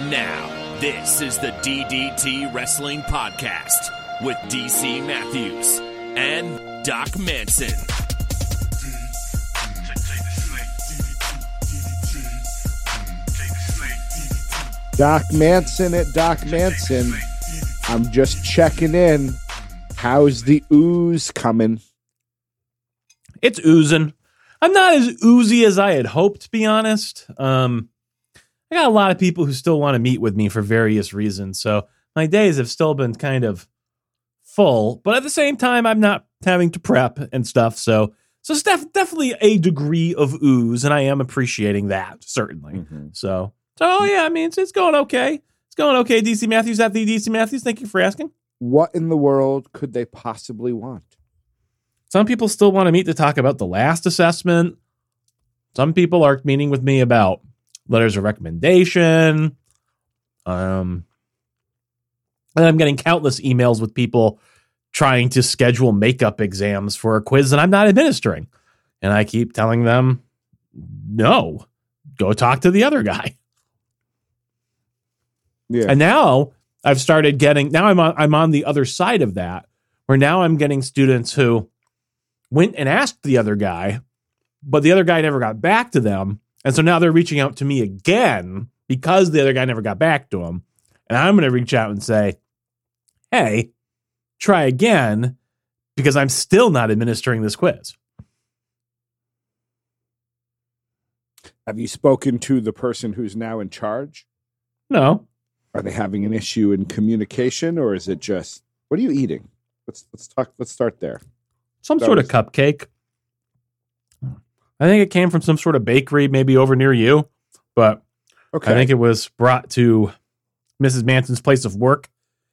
And now, this is the DDT Wrestling Podcast with DC Matthews and Doc Manson. Doc Manson at Doc Manson. I'm just checking in. How's the ooze coming? It's oozing. I'm not as oozy as I had hoped, to be honest. Um, I got a lot of people who still want to meet with me for various reasons. So my days have still been kind of full, but at the same time, I'm not having to prep and stuff. So, so it's def- definitely a degree of ooze, and I am appreciating that certainly. Mm-hmm. So, so oh yeah, I mean, it's, it's going okay. It's going okay. DC Matthews at the DC Matthews. Thank you for asking. What in the world could they possibly want? Some people still want to meet to talk about the last assessment. Some people are meeting with me about letters of recommendation. Um, and I'm getting countless emails with people trying to schedule makeup exams for a quiz that I'm not administering. And I keep telling them, no, go talk to the other guy. Yeah. And now I've started getting now I'm on I'm on the other side of that where now I'm getting students who went and asked the other guy, but the other guy never got back to them. And so now they're reaching out to me again because the other guy never got back to him. And I'm going to reach out and say, "Hey, try again because I'm still not administering this quiz." Have you spoken to the person who's now in charge? No. Are they having an issue in communication or is it just what are you eating? Let's let's talk let's start there. Some That sort was- of cupcake. I think it came from some sort of bakery maybe over near you, but Okay. I think it was brought to Mrs. Manson's place of work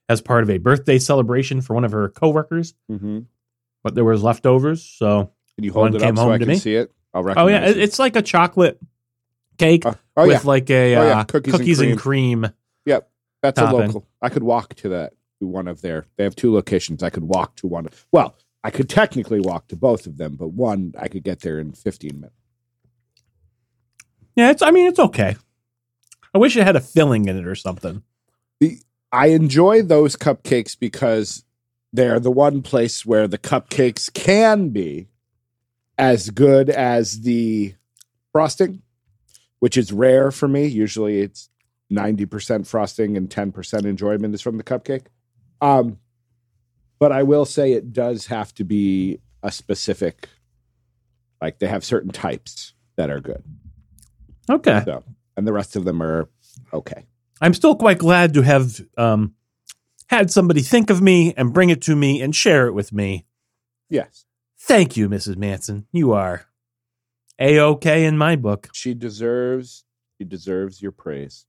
as part of a birthday celebration for one of her coworkers, mm-hmm. but there was leftovers. So, Can you hold it up so I can me. see it? I'll oh yeah, it- it. it's like a chocolate cake Oh, oh, with yeah. like a Oh, yeah, uh, cookies and and cream. Yep, that's a local. I could walk to that to one of their. They have two locations. I could walk to one. Well, I could technically walk to both of them, but one I could get there in 15 minutes. Yeah, it's. I mean, it's okay. I wish it had a filling in it or something. I enjoy those cupcakes because they're the one place where the cupcakes can be as good as the frosting, which is rare for me. Usually it's 90% frosting and 10% enjoyment is from the cupcake. Um, but I will say it does have to be a specific, like they have certain types that are good. Okay, So, and the rest of them are okay. I'm still quite glad to have um, had somebody think of me and bring it to me and share it with me. Yes. Thank you, Mrs. Manson. You are a okay in my book. She deserves, she deserves your praise.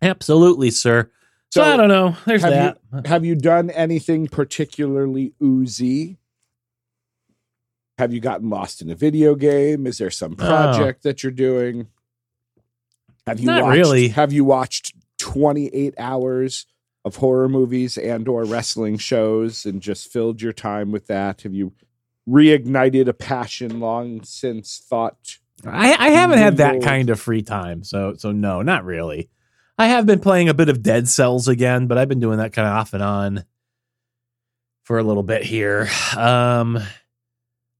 Absolutely, sir. So, So, I don't know. There's have that. Have you done anything particularly oozy? Have you gotten lost in a video game? Is there some project that you're doing? Have you Not watched, really. Have you watched 28 hours of horror movies and or wrestling shows and just filled your time with that? Have you reignited a passion long since thought? I, I haven't had that kind of free time, so so no, not really. I have been playing a bit of Dead Cells again, but I've been doing that kind of off and on for a little bit here. Um,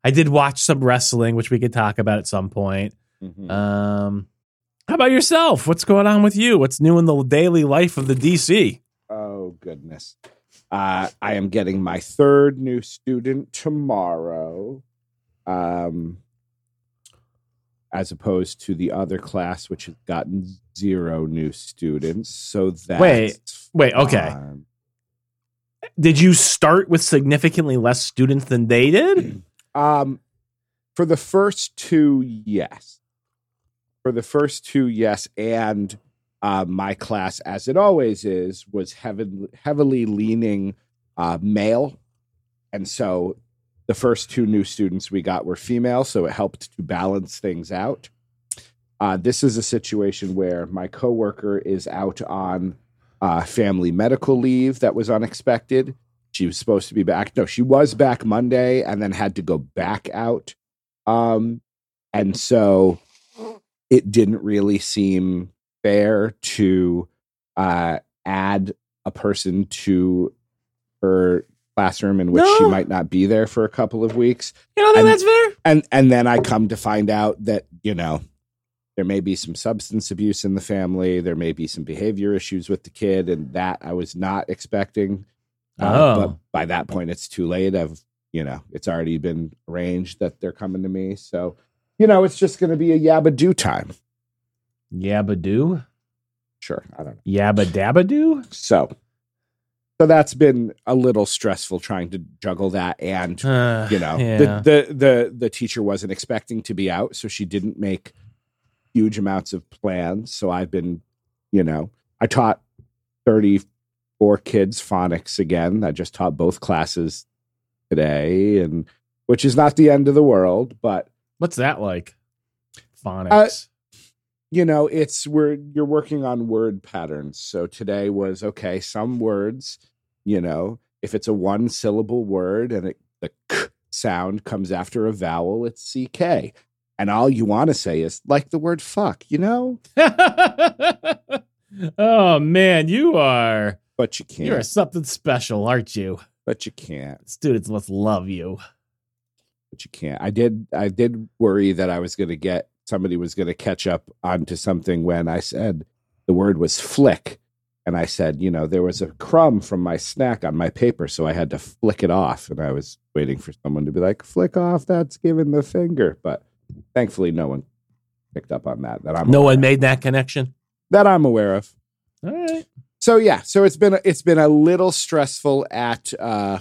I did watch some wrestling, which we could talk about at some point. Mhm. Um, how about yourself? What's going on with you? What's new in the daily life of the DC? Oh goodness. Uh, I am getting my third new student tomorrow. Um, as opposed to the other class, which has gotten zero new students. So that Wait, wait, okay. Did you start with significantly less students than they did? Um, for the first two, yes. For the first two, yes, and uh, my class, as it always is, was heavily heavily leaning uh, male, and so the first two new students we got were female, so it helped to balance things out. Uh, this is a situation where my coworker is out on uh, family medical leave that was unexpected. She was supposed to be back. No, she was back Monday and then had to go back out. Um, and so it didn't really seem fair to uh, add a person to her classroom in which she might not be there for a couple of weeks You don't think And- that's fair? and and then I come to find out that you know there may be some substance abuse in the family, there may be some behavior issues with the kid, and that I was not expecting. Uh, Oh. but by that point, it's too late. I've you know it's already been arranged that they're coming to me, so you know it's just going to be a yabba do time. Yabba do? Sure, I don't know. Yabba dabba do? So. So that's been a little stressful trying to juggle that and Uh, you know yeah. the, the the the teacher wasn't expecting to be out so she didn't make huge amounts of plans so i've been you know i taught 34 kids phonics again i just taught both classes today and which is not the end of the world but What's that like? Phonics. Uh, you know it's where you're working on word patterns so today was okay some words you know if it's a one syllable word and it, the k sound comes after a vowel it's ck and all you want to say is like the word fuck you know? Oh man, you are but you can't you are something special, aren't you? but you can't. Students must love you. but you can't. I did i did worry that i was going to get somebody was going to catch up onto something when i said the word was flick. And i said you know there was a crumb from my snack on my paper so i had to flick it off. And i was waiting for someone to be like flick off that's giving the finger. But thankfully no one picked up on that that i'm No one of. made that connection. that i'm aware of All right. so yeah so it's been a, it's been a little stressful at uh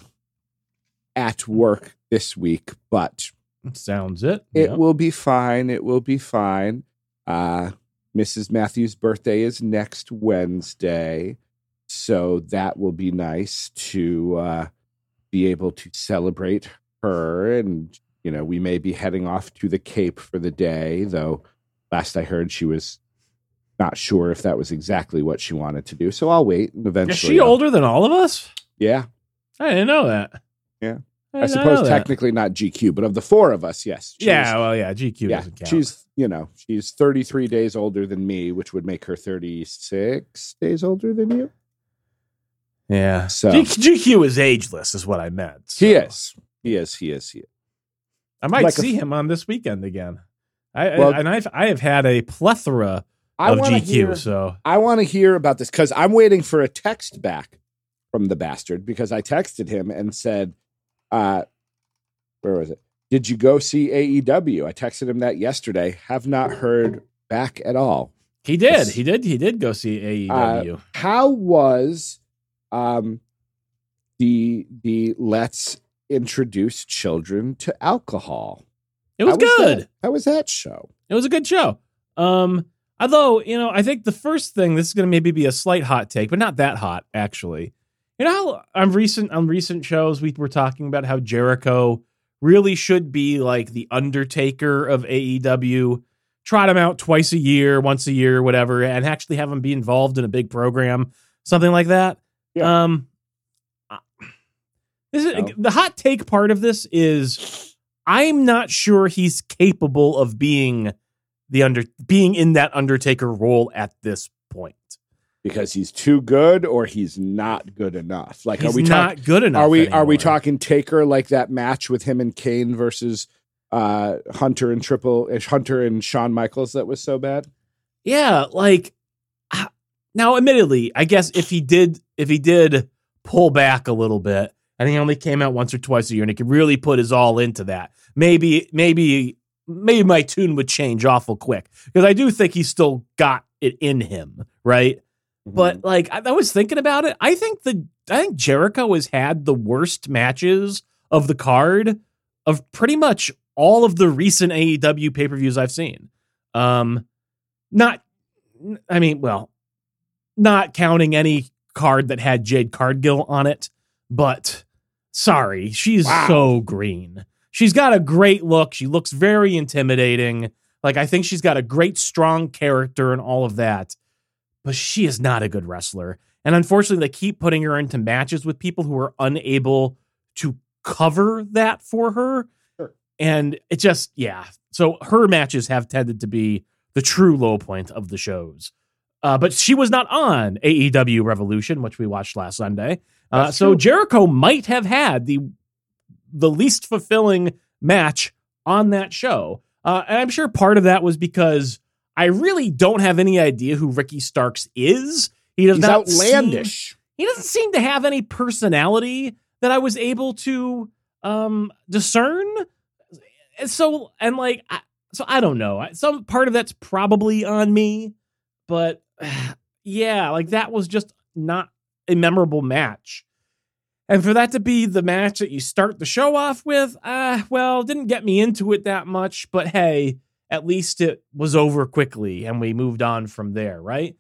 at work this week but Sounds it. It Yep. will be fine. It will be fine. Uh, Mrs. Matthews' birthday is next Wednesday. So that will be nice to uh, be able to celebrate her. And, you know, we may be heading off to the Cape for the day, though last I heard she was not sure if that was exactly what she wanted to do. So I'll wait and eventually. Is she I'll- older than all of us? Yeah. I didn't know that. Yeah. I, I suppose technically not GQ, but of the four of us, yes. Yeah, well, yeah, GQ yeah, doesn't count. she's you know she's 33 days older than me, which would make her 36 days older than you. yeah. So- G- GQ is ageless, is what I meant. He so. is, he is, he is, he is. I might Like a- see him on this weekend again. I, I- and I've I have had a plethora I of GQ. hear. So I want to hear about this because I'm waiting for a text back from the bastard because I texted him and said, uh, "Where was it? Did you go see AEW?" I texted him that yesterday. Have not heard back at all. he did. He did. He did go see AEW. how was um the the let's introduce children to alcohol it was How good. that, how was that show It was a good show. Um, although you know, I think the first thing this is going to maybe be a slight hot take, but not that hot actually. You know, on recent on recent shows we were talking about how Jericho really should be like the Undertaker of AEW. Trot him out twice a year, once a year, whatever, and actually have him be involved in a big program, something like that. Yeah. Um, this is No. the hot take part of this is I'm not sure he's capable of being the under being in that Undertaker role at this point. because he's too good or he's not good enough like He's are we not talking good enough. are we are we talking taker like that match with him and kane versus uh hunter and triple uh, hunter and Shawn michaels that was so bad Yeah, like ah, now, admittedly, I guess if he did, if he did pull back a little bit, and he only came out once or twice a year, and he could really put his all into that, maybe, maybe, maybe my tune would change awful quick because I do think he's still got it in him, right? Mm-hmm. But like I, I was thinking about it, I think the I think Jericho has had the worst matches of the card of pretty much all of the recent AEW pay per views I've seen. Um, not, I mean, well, not counting any card that had Jade Cargill on it, but sorry, she's Wow. so green. She's got a great look. She looks very intimidating. Like I think she's got a great, strong character and all of that but she is not a good wrestler. And unfortunately, they keep putting her into matches with people who are unable to cover that for her. Sure. And it just, yeah. So her matches have tended to be the true low point of the shows. Uh, but she was not on AEW Revolution, which we watched last Sunday. Uh, so true. Jericho might have had the the least fulfilling match on that show. Uh, and I'm sure part of that was because I really don't have any idea who Ricky Starks is. He does He's not seem- outlandish. he doesn't seem to have any personality that I was able to um discern. And so and like I, so I don't know. Some part of that's probably on me, but yeah, like that was just not a memorable match. And for that to be the match that you start the show off with, uh, well, didn't get me into it that much, but hey, at least it was over quickly and we moved on from there, right?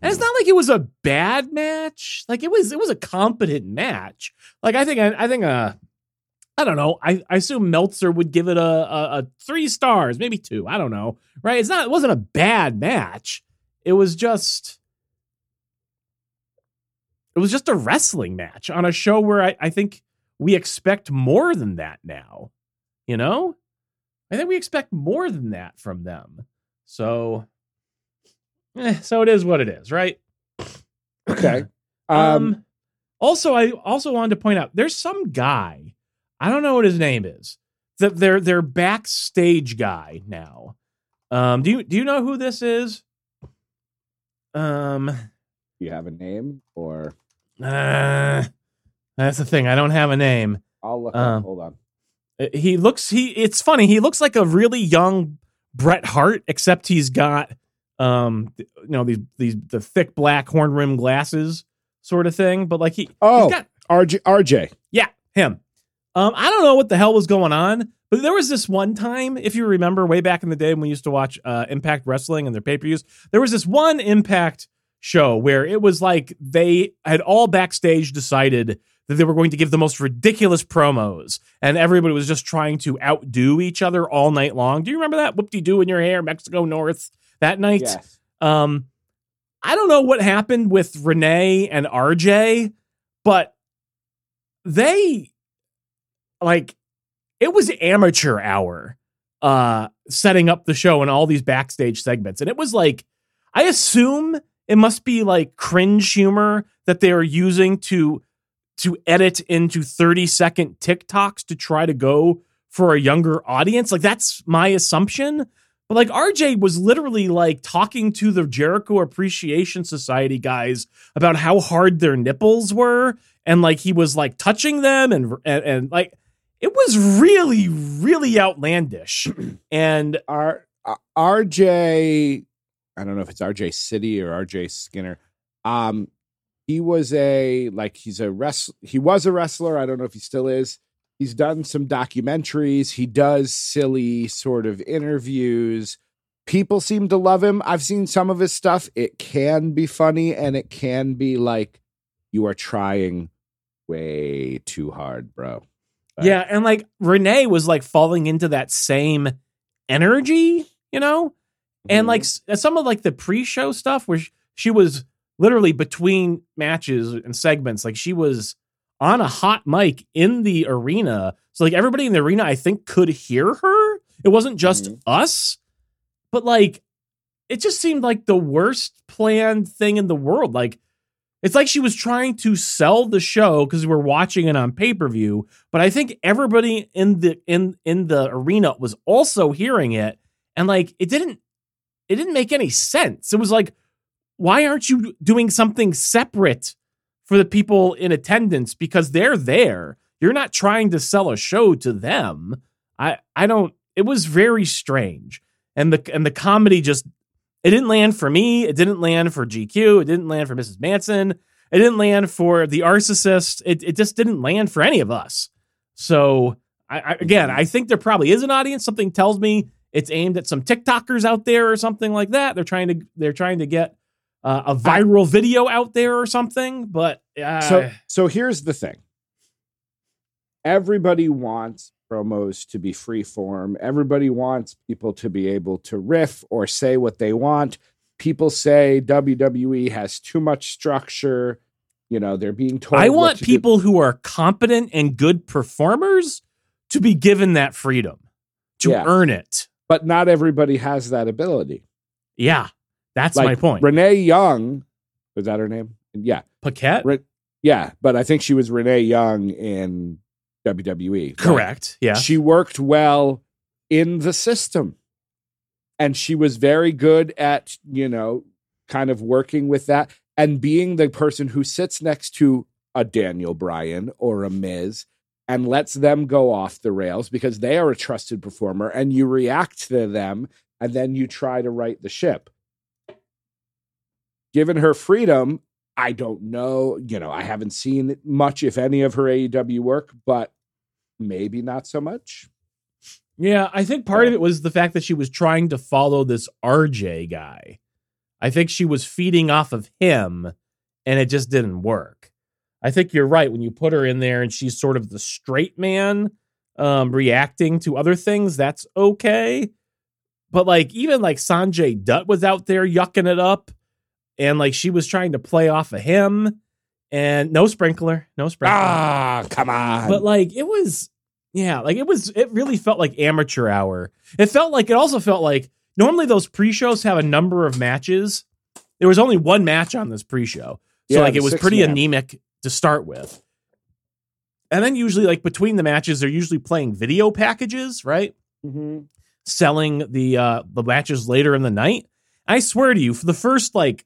And it's not like it was a bad match. Like it was, it was a competent match. Like I think, I, I think, uh, I don't know. I, I assume Meltzer would give it a, a, a three stars, maybe two. I don't know. Right? It's not. It wasn't a bad match. It was just. It was just a wrestling match on a show where I, I think we expect more than that now. You know, I think we expect more than that from them. So, eh, so it is what it is, right? okay. Um, Um, also, I also wanted to point out there's some guy, I don't know what his name is. That they're they're backstage guy now. Um, do you do you know who this is? Um, do you have a name or uh, that's the thing. I don't have a name. I'll look up. Hold on. Uh, He looks he. It's funny. He looks like a really young Bret Hart, except he's got um, you know these these the thick black horn rim glasses sort of thing. But like he Oh, got RJ. RJ. Yeah, him. Um, I don't know what the hell was going on, but there was this one time, if you remember, way back in the day when we used to watch uh, Impact Wrestling and their pay per views, there was this one Impact show where it was like they had all backstage decided that they were going to give the most ridiculous promos, and everybody was just trying to outdo each other all night long. Do you remember that? Whoop de doo in your hair, Mexico North that night? Yes. Um, I don't know what happened with Renee and RJ, but they like it was amateur hour uh setting up the show and all these backstage segments. And it was like I assume it must be like cringe humor that they are using to to edit into 30 second TikToks to try to go for a younger audience. Like that's my assumption. But like RJ was literally like talking to the Jericho Appreciation Society guys about how hard their nipples were, and like he was like touching them, and and, and like it was really really outlandish. and R, uh, RJ. I don't know if it's RJ City or RJ Skinner. Um, he was a like he's a wrest. He was a wrestler. I don't know if he still is. He's done some documentaries. He does silly sort of interviews. People seem to love him. I've seen some of his stuff. It can be funny and it can be like you are trying way too hard, bro. Right. yeah, and like Renee was like falling into that same energy, you know. And like some of like the pre-show stuff where sh- she was literally between matches and segments like she was on a hot mic in the arena. So like everybody in the arena i think could hear her. It wasn't just Mhm. us. But like it just seemed like the worst planned thing in the world. Like it's like she was trying to sell the show because we're watching it on pay-per-view but i think everybody in the in in the arena was also hearing it. And like it didn't it didn't make any sense. It was like, why aren't you doing something separate for the people in attendance because they're there? You're not trying to sell a show to them. I I don't. It was very strange, and the and the comedy just it didn't land for me. It didn't land for GQ. It didn't land for Mrs. Manson. It didn't land for the Arcicist. It it just didn't land for any of us. So I, I again, I think there probably is an audience. Something tells me it's aimed at some TikTokers out there or something like that. They're trying to they're trying to get uh, a viral video out there or something. But uh, so so here's the thing everybody wants promos to be free form everybody wants people to be able to riff or say what they want people say wwe has too much structure you know they're being told I want to do. people who are competent and good performers to be given that freedom to Yeah. earn it. But not everybody has that ability Yeah. That's Like, my point. Renee Young, was that her name? Yeah. Paquette? Re- Yeah, but I think she was Renee Young in WWE. right? Correct. Yeah. She worked well in the system. And she was very good at, you know, kind of working with that and being the person who sits next to a Daniel Bryan or a Miz and lets them go off the rails because they are a trusted performer and you react to them and then you try to right the ship. Given her freedom, I don't know, you know, I haven't seen much, if any, of her AEW work, but maybe not so much. Yeah, I think part of it was the fact that she was trying to follow this RJ guy. I think she was feeding off of him and it just didn't work. I think you're right when you put her in there and she's sort of the straight man um reacting to other things, that's okay. But like even like Sanjay Dutt was out there yucking it up and like she was trying to play off of him and no sprinkler, no sprinkler. Ah, come on. But like it was, yeah, like it was. It really felt like amateur hour. It felt like it also felt like normally those pre-shows have a number of matches. There was only one match on this pre-show, so Yeah, like it was pretty man. anemic to start with. And then usually, like between the matches, they're usually playing video packages, right? Mhm. selling the uh the matches later in the night. I swear to you, for the first like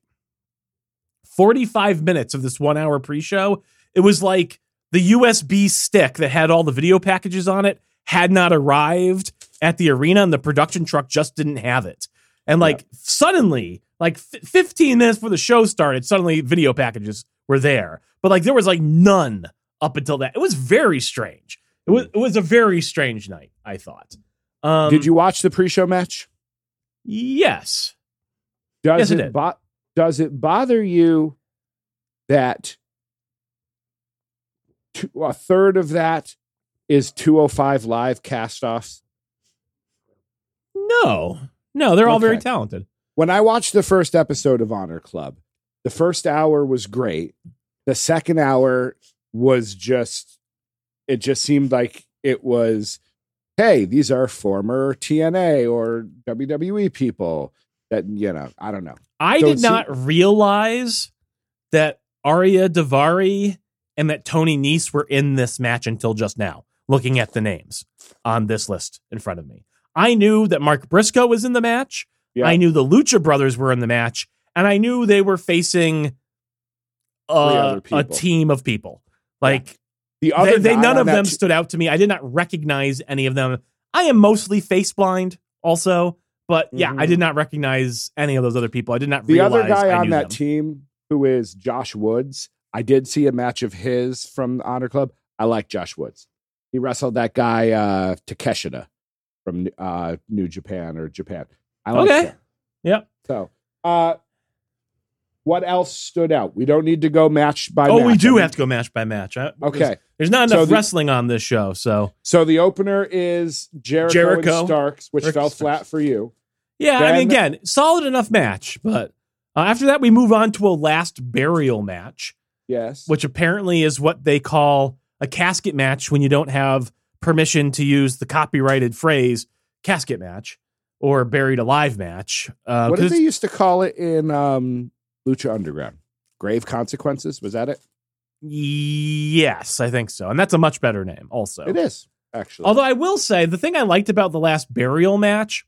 45 minutes of this one hour pre-show, it was like the USB stick that had all the video packages on it had not arrived at the arena and the production truck just didn't have it. And like suddenly, like f- 15 minutes before the show started, suddenly video packages were there. But like there was like none up until that. It was very strange. It was it was a very strange night, I thought. Um Did you watch the pre-show match? Yes. Does Yes, I it bo- does it bother you that two, a third of that is 205 live cast-offs? No. No, they're all very talented. When I watched the first episode of Honor Club, the first hour was great. The second hour was just it just seemed like it was hey, these are former TNA or WWE people that you know, I don't know. I did not realize that Ariya Daivari and that Tony Nese were in this match until just now, looking at the names on this list in front of me. I knew that Mark Briscoe was in the match. Yeah. I knew the Lucha Brothers were in the match, and I knew they were facing uh, a team of people. Like The other they guy none of them t- stood out to me. I did not recognize any of them. I am mostly face blind, also, but yeah, I Mhm. did not recognize any of those other people. I did not the other guy I on that them. team who is Josh Woods. I did see a match of his from Honor Club. I like Josh Woods. He wrestled that guy uh Takeshita from uh New Japan or Japan. I like Okay. him. Yep. So, uh what else stood out? We don't need to go match by match. Oh, match. we do I mean- have to go match by match. I- Okay. there's not So enough the- wrestling on this show, so So the opener is Jericho, Jericho. and Starks, which fell flat for you. yeah. I mean, again, solid enough match, but uh, after that, we move on to a last burial match. Yes. which apparently is what they call a casket match when you don't have permission to use the copyrighted phrase casket match or buried alive match. Uh, what did they used to call it in um Lucha Underground? Grave consequences? Was that it? yes, I think so. And that's a much better name, also. It is, actually. Although I will say the thing I liked about the last burial match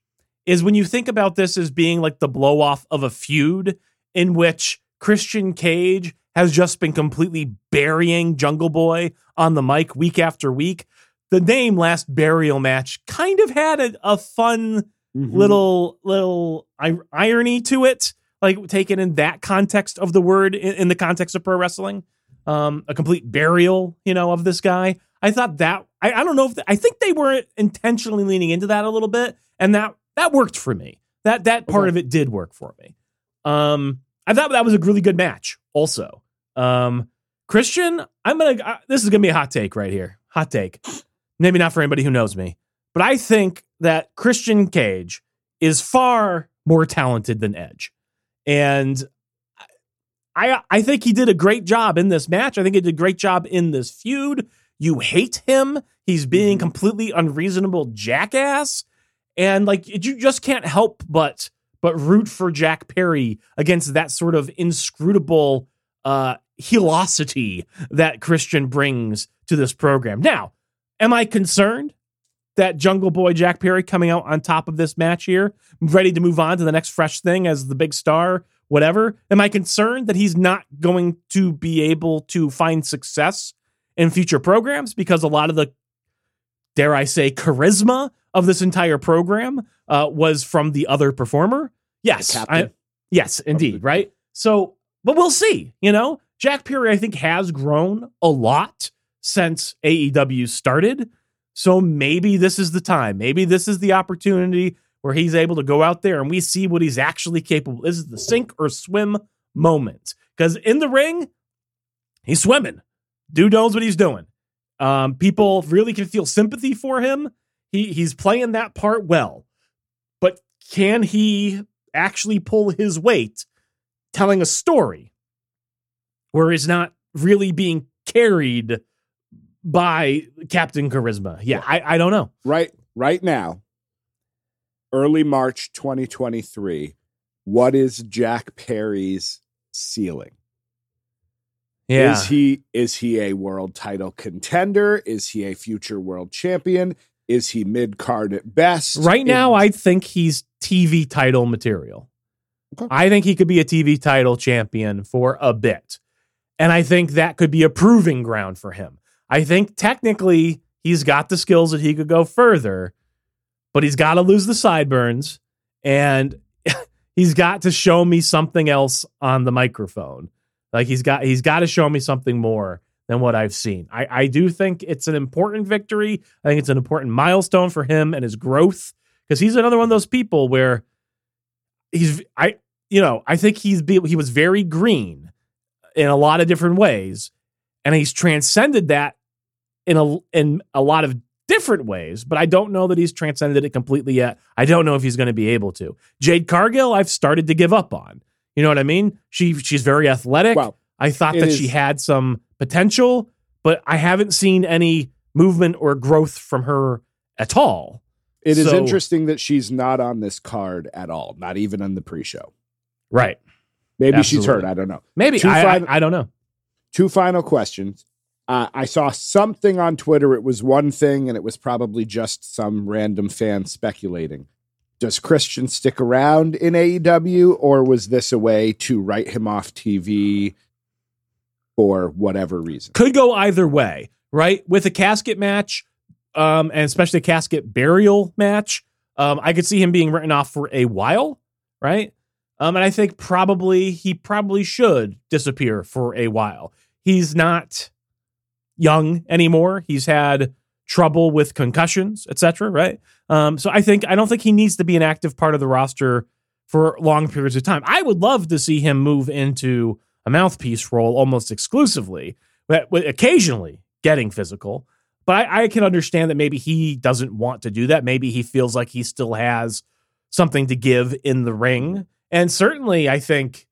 is when you think about this as being like the blow off of a feud in which Christian Cage has just been completely burying Jungle Boy on the mic week after week. The name last burial match kind of had a, a fun Mhm. little little irony to it, like taken in that context of the word in, in the context of pro wrestling. Um, a complete burial, you know, of this guy. I thought that I, I don't know if I think they were intentionally leaning into that a little bit, and that that worked for me. That that part Okay. of it did work for me. Um, I thought that was a really good match. Also, um, Christian, I'm gonna. Uh, this is gonna be a hot take right here. Hot take. Maybe not for anybody who knows me, but I think that Christian Cage is far more talented than Edge, and I I think he did a great job in this match. I think he did a great job in this feud. You hate him. He's being Mhm. completely unreasonable jackass, and like you just can't help but but root for Jack Perry against that sort of inscrutable uh helosity that Christian brings to this program. Now, am I concerned that Jungle Boy Jack Perry coming out on top of this match here, ready to move on to the next fresh thing as the big star, whatever? Am I concerned that he's not going to be able to find success in future programs because a lot of the, dare I say, charisma of this entire program uh, was from the other performer? Yes. I, yes, indeed. Right. So, but we'll see. You know, Jack Perry, I think, has grown a lot since AEW started. So maybe this is the time. Maybe this is the opportunity where he's able to go out there and we see what he's actually capable. This is it the sink or swim moment. Because in the ring, he's swimming. Dude knows what he's doing. Um, people really can feel sympathy for him. He he's playing that part well. But can he actually pull his weight telling a story where he's not really being carried by Captain Charisma. Yeah, I, I don't know. Right, right now, early March 2023, what is Jack Perry's ceiling? Yeah. Is he is he a world title contender? Is he a future world champion? Is he mid card at best? Right now, I think he's TV title material. Okay. I think he could be a TV title champion for a bit. And I think that could be a proving ground for him. I think technically he's got the skills that he could go further, but he's got to lose the sideburns and he's got to show me something else on the microphone. Like he's got he's got to show me something more than what I've seen. I, I do think it's an important victory. I think it's an important milestone for him and his growth because he's another one of those people where he's I you know I think he's he was very green in a lot of different ways, and he's transcended that in a in a lot of different ways, but I don't know that he's transcended it completely yet. I don't know if he's going to be able to. Jade Cargill, I've started to give up on. You know what I mean? She she's very athletic. Well, I thought that is, she had some potential, but I haven't seen any movement or growth from her at all. It so, is interesting that she's not on this card at all, not even in the pre-show. Right. Maybe Absolutely. she's hurt. I don't know. Maybe I, I, I don't know. Two final questions. Uh, I saw something on Twitter. It was one thing, and it was probably just some random fan speculating. Does Christian stick around in AEW, or was this a way to write him off TV for whatever reason? Could go either way, right? With a casket match, um, and especially a casket burial match, um, I could see him being written off for a while, right? Um, and I think probably he probably should disappear for a while. He's not young anymore. He's had trouble with concussions, etc. Right. Um, so I think I don't think he needs to be an active part of the roster for long periods of time. I would love to see him move into a mouthpiece role almost exclusively, but occasionally getting physical. But I, I can understand that maybe he doesn't want to do that. Maybe he feels like he still has something to give in the ring. And certainly, I think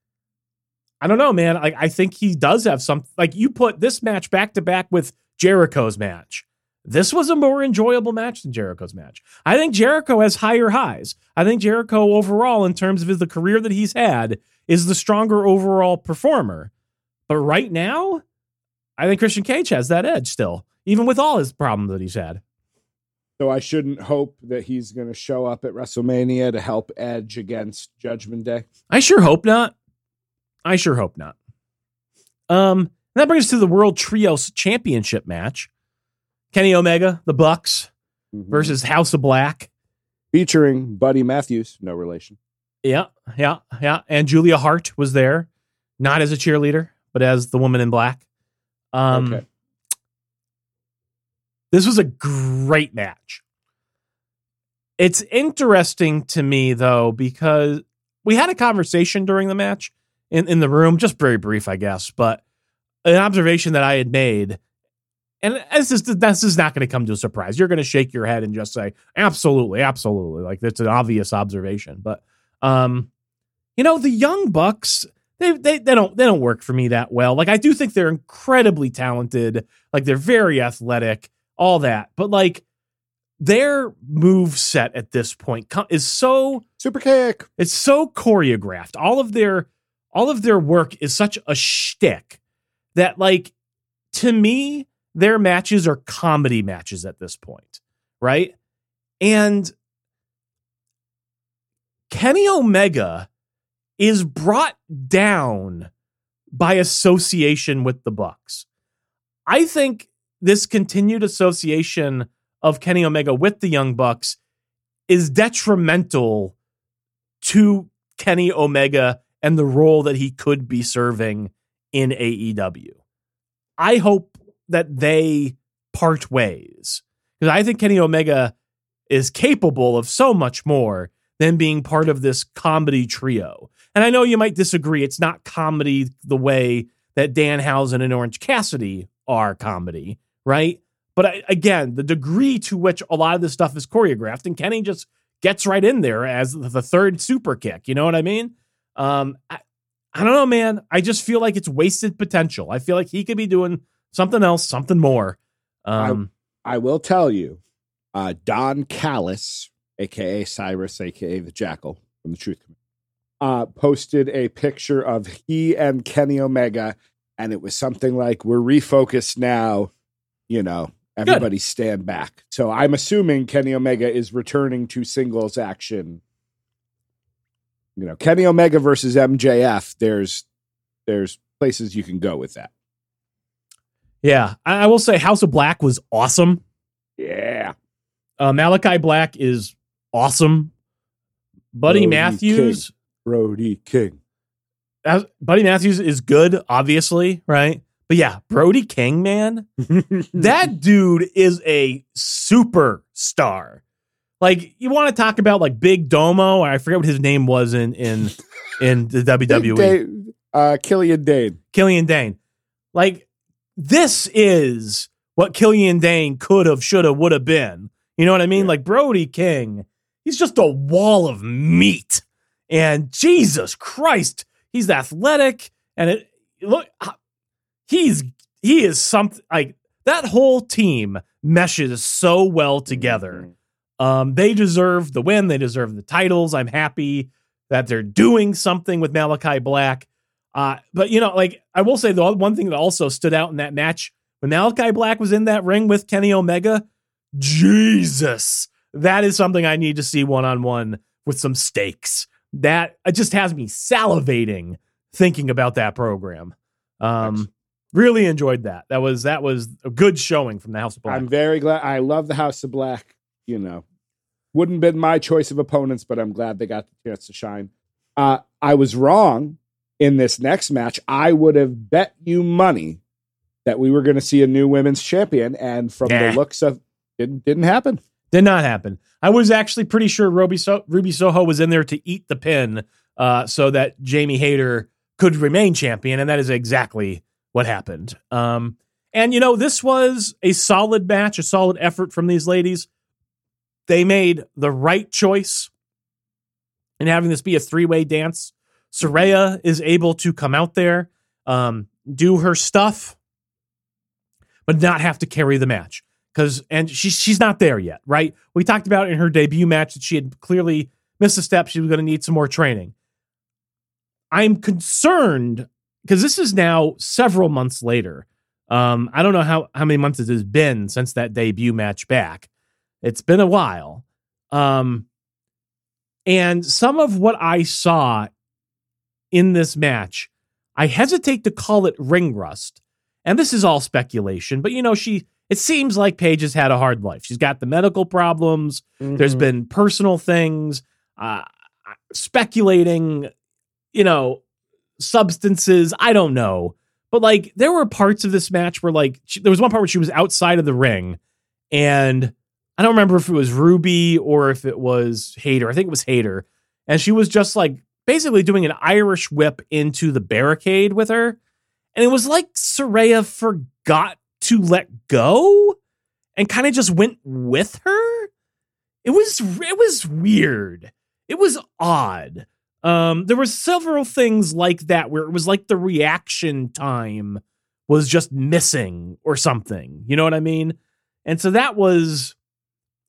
I don't know, man. Like I think he does have some. Like you put this match back to back with Jericho's match. This was a more enjoyable match than Jericho's match. I think Jericho has higher highs. I think Jericho overall, in terms of his, the career that he's had, is the stronger overall performer. But right now, I think Christian Cage has that edge still, even with all his problems that he's had. So I shouldn't hope that he's going to show up at WrestleMania to help Edge against Judgment Day. I sure hope not. I sure hope not. Um, that brings us to the World Trios Championship match. Kenny Omega, the Bucks mm-hmm. versus House of Black. Featuring Buddy Matthews, no relation. Yeah, yeah, yeah. And Julia Hart was there, not as a cheerleader, but as the woman in black. Um, okay. This was a great match. It's interesting to me, though, because we had a conversation during the match in, in the room, just very brief, I guess, but an observation that I had made, and this is this is not going to come to a surprise. You're going to shake your head and just say, "Absolutely, absolutely," like that's an obvious observation. But, um, you know, the young bucks, they they they don't they don't work for me that well. Like I do think they're incredibly talented, like they're very athletic, all that, but like their move set at this point is so Super kick. it's so choreographed. All of their all of their work is such a shtick that, like, to me, their matches are comedy matches at this point, right? And Kenny Omega is brought down by association with the Bucks. I think this continued association of Kenny Omega with the Young Bucks is detrimental to Kenny Omega and the role that he could be serving in AEW. I hope that they part ways because I think Kenny Omega is capable of so much more than being part of this comedy trio. And I know you might disagree. It's not comedy the way that Dan Danhausen and Orange Cassidy are comedy, right? But I, again, the degree to which a lot of this stuff is choreographed, and Kenny just gets right in there as the third super kick. You know what I mean? Um, I, I don't know, man. I just feel like it's wasted potential. I feel like he could be doing something else, something more. Um, I will tell you, uh, Don Callis, aka Cyrus, aka the Jackal from the Truth Commission, uh, posted a picture of he and Kenny Omega, and it was something like, "We're refocused now." You know, everybody stand back. So I'm assuming Kenny Omega is returning to singles action. You know, Kenny Omega versus MJF. There's there's places you can go with that. yeah, I, I will say House of Black was awesome. Yeah. Uh, Malachi Black is awesome. Buddy Brody Matthews, Brody King. uh, Buddy Matthews is good, obviously, right? But yeah, Brody King, man, that dude is a superstar. Like you want to talk about like Big Damo? I forget what his name was in in in the WWE. Dain, uh, Killian Dain. Killian Dain. Like this is what Killian Dain could have, should have, would have been. You know what I mean? Yeah. Like Brody King, he's just a wall of meat. And Jesus Christ, he's athletic and it look he's he is something like that whole team meshes so well together. Um, they deserve the win. They deserve the titles. I'm happy that they're doing something with Malachi Black. Uh, but you know, like I will say the one thing that also stood out in that match when Malachi Black was in that ring with Kenny Omega, Jesus, that is something I need to see one on one with some stakes. That it just has me salivating thinking about that program. Um, really enjoyed that. That was that was a good showing from the House of Black. I'm very glad. I love the House of Black. You know, wouldn't been my choice of opponents, but I'm glad they got the chance to shine. Uh, I was wrong in this next match. I would have bet you money that we were going to see a new women's champion, and from Nah. the looks of it, didn't happen. Did not happen. I was actually pretty sure Ruby, so- Ruby Soho was in there to eat the pin uh, so that Jamie Hayter could remain champion, and that is exactly what happened. Um, and, you know, this was a solid match, a solid effort from these ladies. They made the right choice in having this be a three way dance. Saraya is able to come out there, um, do her stuff, but not have to carry the match because and she's she's not there yet, right? We talked about in her debut match that she had clearly missed a step. She was going to need some more training. I'm concerned because this is now several months later. Um, I don't know how how many months it has been since that debut match back. It's been a while. Um, and some of what I saw in this match, I hesitate to call it ring rust. And this is all speculation, but you know, she it seems like Paige has had a hard life. She's got the medical problems. There's Mhm. been personal things, uh, speculating, you know, substances. I don't know. But like, there were parts of this match where, like, she, there was one part where she was outside of the ring, and I don't remember if it was Ruby or if it was Hayter. I think it was Hayter. And she was just like basically doing an Irish whip into the barricade with her. And it was like Saraya forgot to let go and kind of just went with her. It was it was weird. It was odd. Um, there were several things like that where it was like the reaction time was just missing or something. You know what I mean? And so that was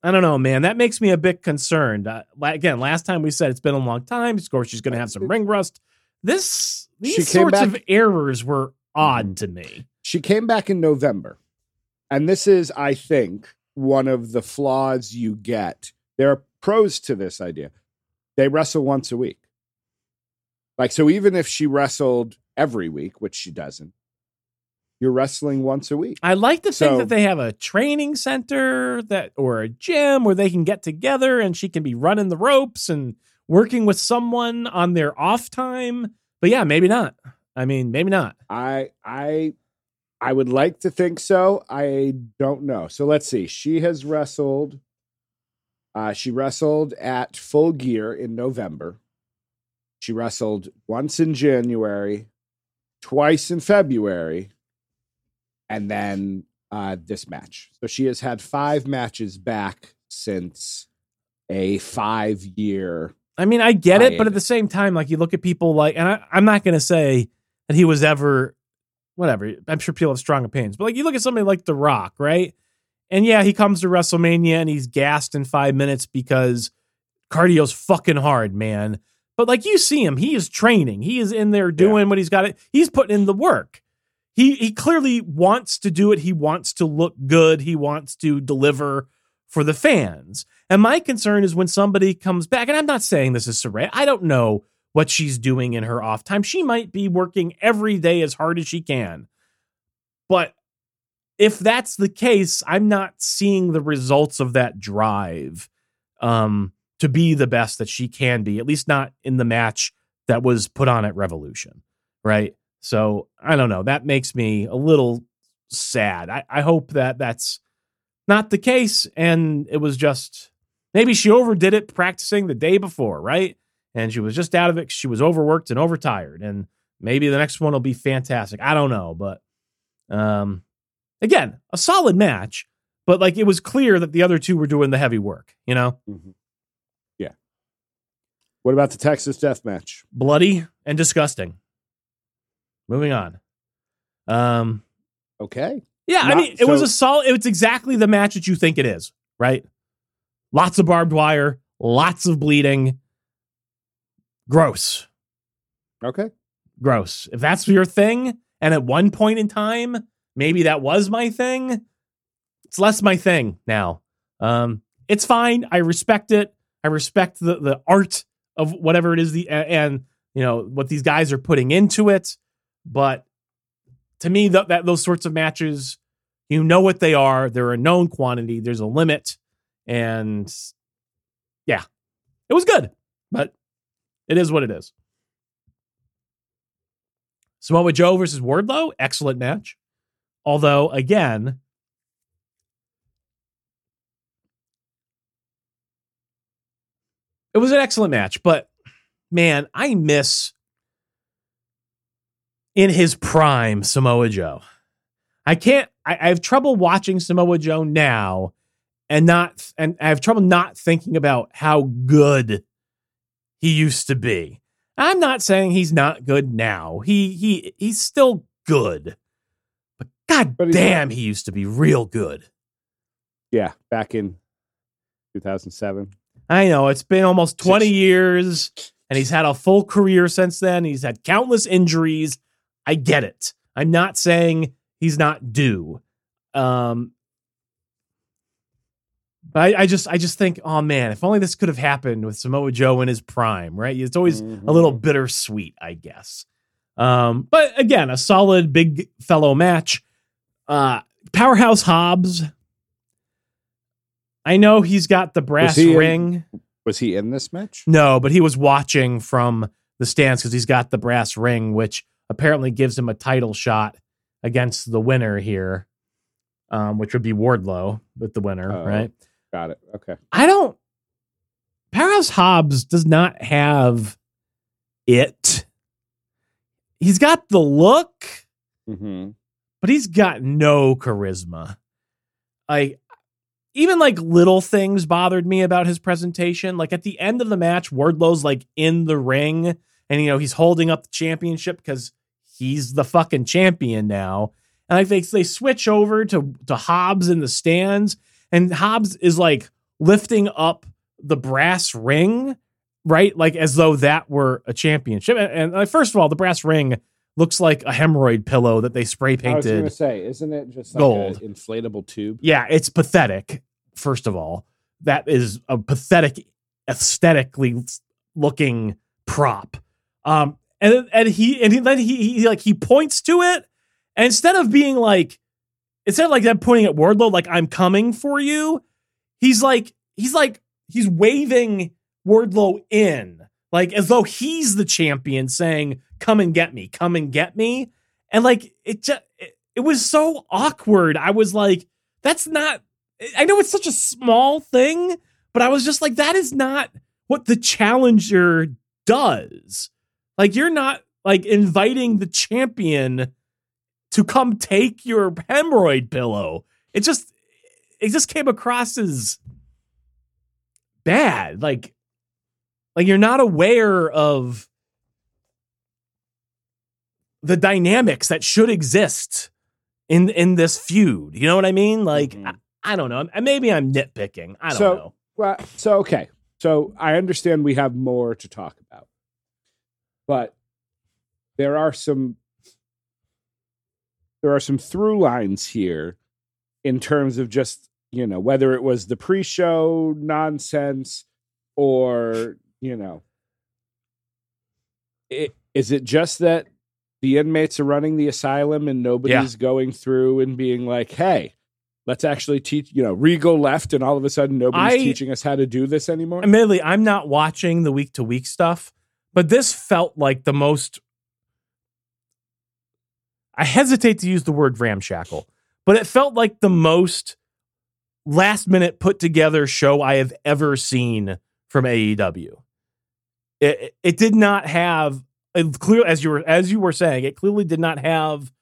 I don't know, man. That makes me a bit concerned. Uh, again, last time we said it's been a long time. Of course, she's going to have some ring rust. This these sorts back, of errors were odd mm-hmm. to me. She came back in November, and this is, I think, one of the flaws you get. There are pros to this idea. They wrestle once a week. Like so, even if she wrestled every week, which she doesn't, you're wrestling once a week. I like to think that they have a training center that or a gym where they can get together and she can be running the ropes and working with someone on their off time. But yeah, maybe not. I mean, maybe not. I I I would like to think so. I don't know. So let's see. She has wrestled uh she wrestled at Full Gear in November. She wrestled once in January, twice in February, and then uh, this match. So she has had five matches back since a five year. I mean, I get it, but at the same time, like you look at people like, and I, I'm not going to say that he was ever, whatever. I'm sure people have strong opinions, but like you look at somebody like The Rock, right? And yeah, he comes to WrestleMania and he's gassed in five minutes because cardio's fucking hard, man. But like you see him, he is training. He is in there doing yeah. what he's got. It. He's putting in the work he he clearly wants to do it. He wants to look good. He wants to deliver for the fans. And my concern is when somebody comes back, and I'm not saying this is Saraya. I don't know what she's doing in her off time. She might be working every day as hard as she can. But if that's the case, I'm not seeing the results of that drive um, to be the best that she can be, at least not in the match that was put on at Revolution, right? So I don't know. That makes me a little sad. I, I hope that that's not the case. And it was just maybe she overdid it practicing the day before, right? And she was just out of it. She was overworked and overtired. And maybe the next one will be fantastic. I don't know. But um, again, a solid match. But like it was clear that the other two were doing the heavy work, you know? Mm-hmm. Yeah. What about the Texas death match? Bloody and disgusting. Moving on. Um, okay. Yeah, Not, I mean, it so, was a solid. It's exactly the match that you think it is, right? Lots of barbed wire, lots of bleeding. Gross. Okay. Gross. If that's your thing, and at one point in time, maybe that was my thing. It's less my thing now. Um, it's fine. I respect it. I respect the the art of whatever it is the and you know what these guys are putting into it. But to me, th- that those sorts of matches, you know what they are. They're a known quantity. There's a limit, and yeah, it was good, but it is what it is. Samoa Joe versus Wardlow, excellent match. Although, again, it was an excellent match, but man, I miss in his prime Samoa Joe. I can't. I, I, have trouble watching Samoa Joe now, and not, and I have trouble not thinking about how good he used to be. I'm not saying he's not good now. He he he's still good, but god but damn, he used to be real good. Yeah, back in 2007. I know it's been almost 20 Six. years, and he's had a full career since then. He's had countless injuries I get it. I'm not saying he's not due. Um, but I, I, just I just think, oh man, if only this could have happened with Samoa Joe in his prime, right? It's always mm-hmm. a little bittersweet, I guess. Um, but again, a solid big fellow match. Uh, Powerhouse Hobbs. I know he's got the brass was ring. In, was he in this match? No, but he was watching from the stands because he's got the brass ring, which apparently gives him a title shot against the winner here, um, which would be Wardlow with the winner, oh, right? Got it. Okay. I don't. Powerhouse Hobbs does not have it. He's got the look, mm-hmm. but he's got no charisma. Like, even like little things bothered me about his presentation. Like at the end of the match, Wardlow's like in the ring and, you know, he's holding up the championship because he's the fucking champion now. And like they they switch over to to Hobbs in the stands, and Hobbs is like lifting up the brass ring, right? Like as though that were a championship. And, and like, first of all, the brass ring looks like a hemorrhoid pillow that they spray painted. I was going to painted. say, isn't it just like Gold. an inflatable tube? Yeah, it's pathetic. First of all, that is a pathetic, aesthetically looking prop. Um, and and he and he, then he, he like he points to it, and instead of being like, instead of like them pointing at Wardlow like I'm coming for you, he's like he's like he's waving Wardlow in like as though he's the champion, saying "Come and get me, come and get me," and like it just it, it was so awkward. I was like, that's not. I know it's such a small thing, but I was just like, that is not what the challenger does. Like you're not like inviting the champion to come take your hemorrhoid pillow. It just it just came across as bad. Like like you're not aware of the dynamics that should exist in in this feud. You know what I mean? Like Mhm. I, I don't know. Maybe I'm nitpicking. I don't So- know. Well, so okay. So I understand we have more to talk about. But there are some there are some through lines here in terms of just, you know, whether it was the pre-show nonsense or, you know, it, is it just that the inmates are running the asylum and nobody's going through and being like, "Hey, let's actually teach." You know, Regal left, and all of a sudden nobody's I- teaching us how to do this anymore. Admittedly, I'm not watching the week to week stuff, but this felt like the most. I hesitate to use the word ramshackle, but it felt like the most last minute put together show I have ever seen from AEW. It, it did not have it clear as you were as you were saying it clearly did not have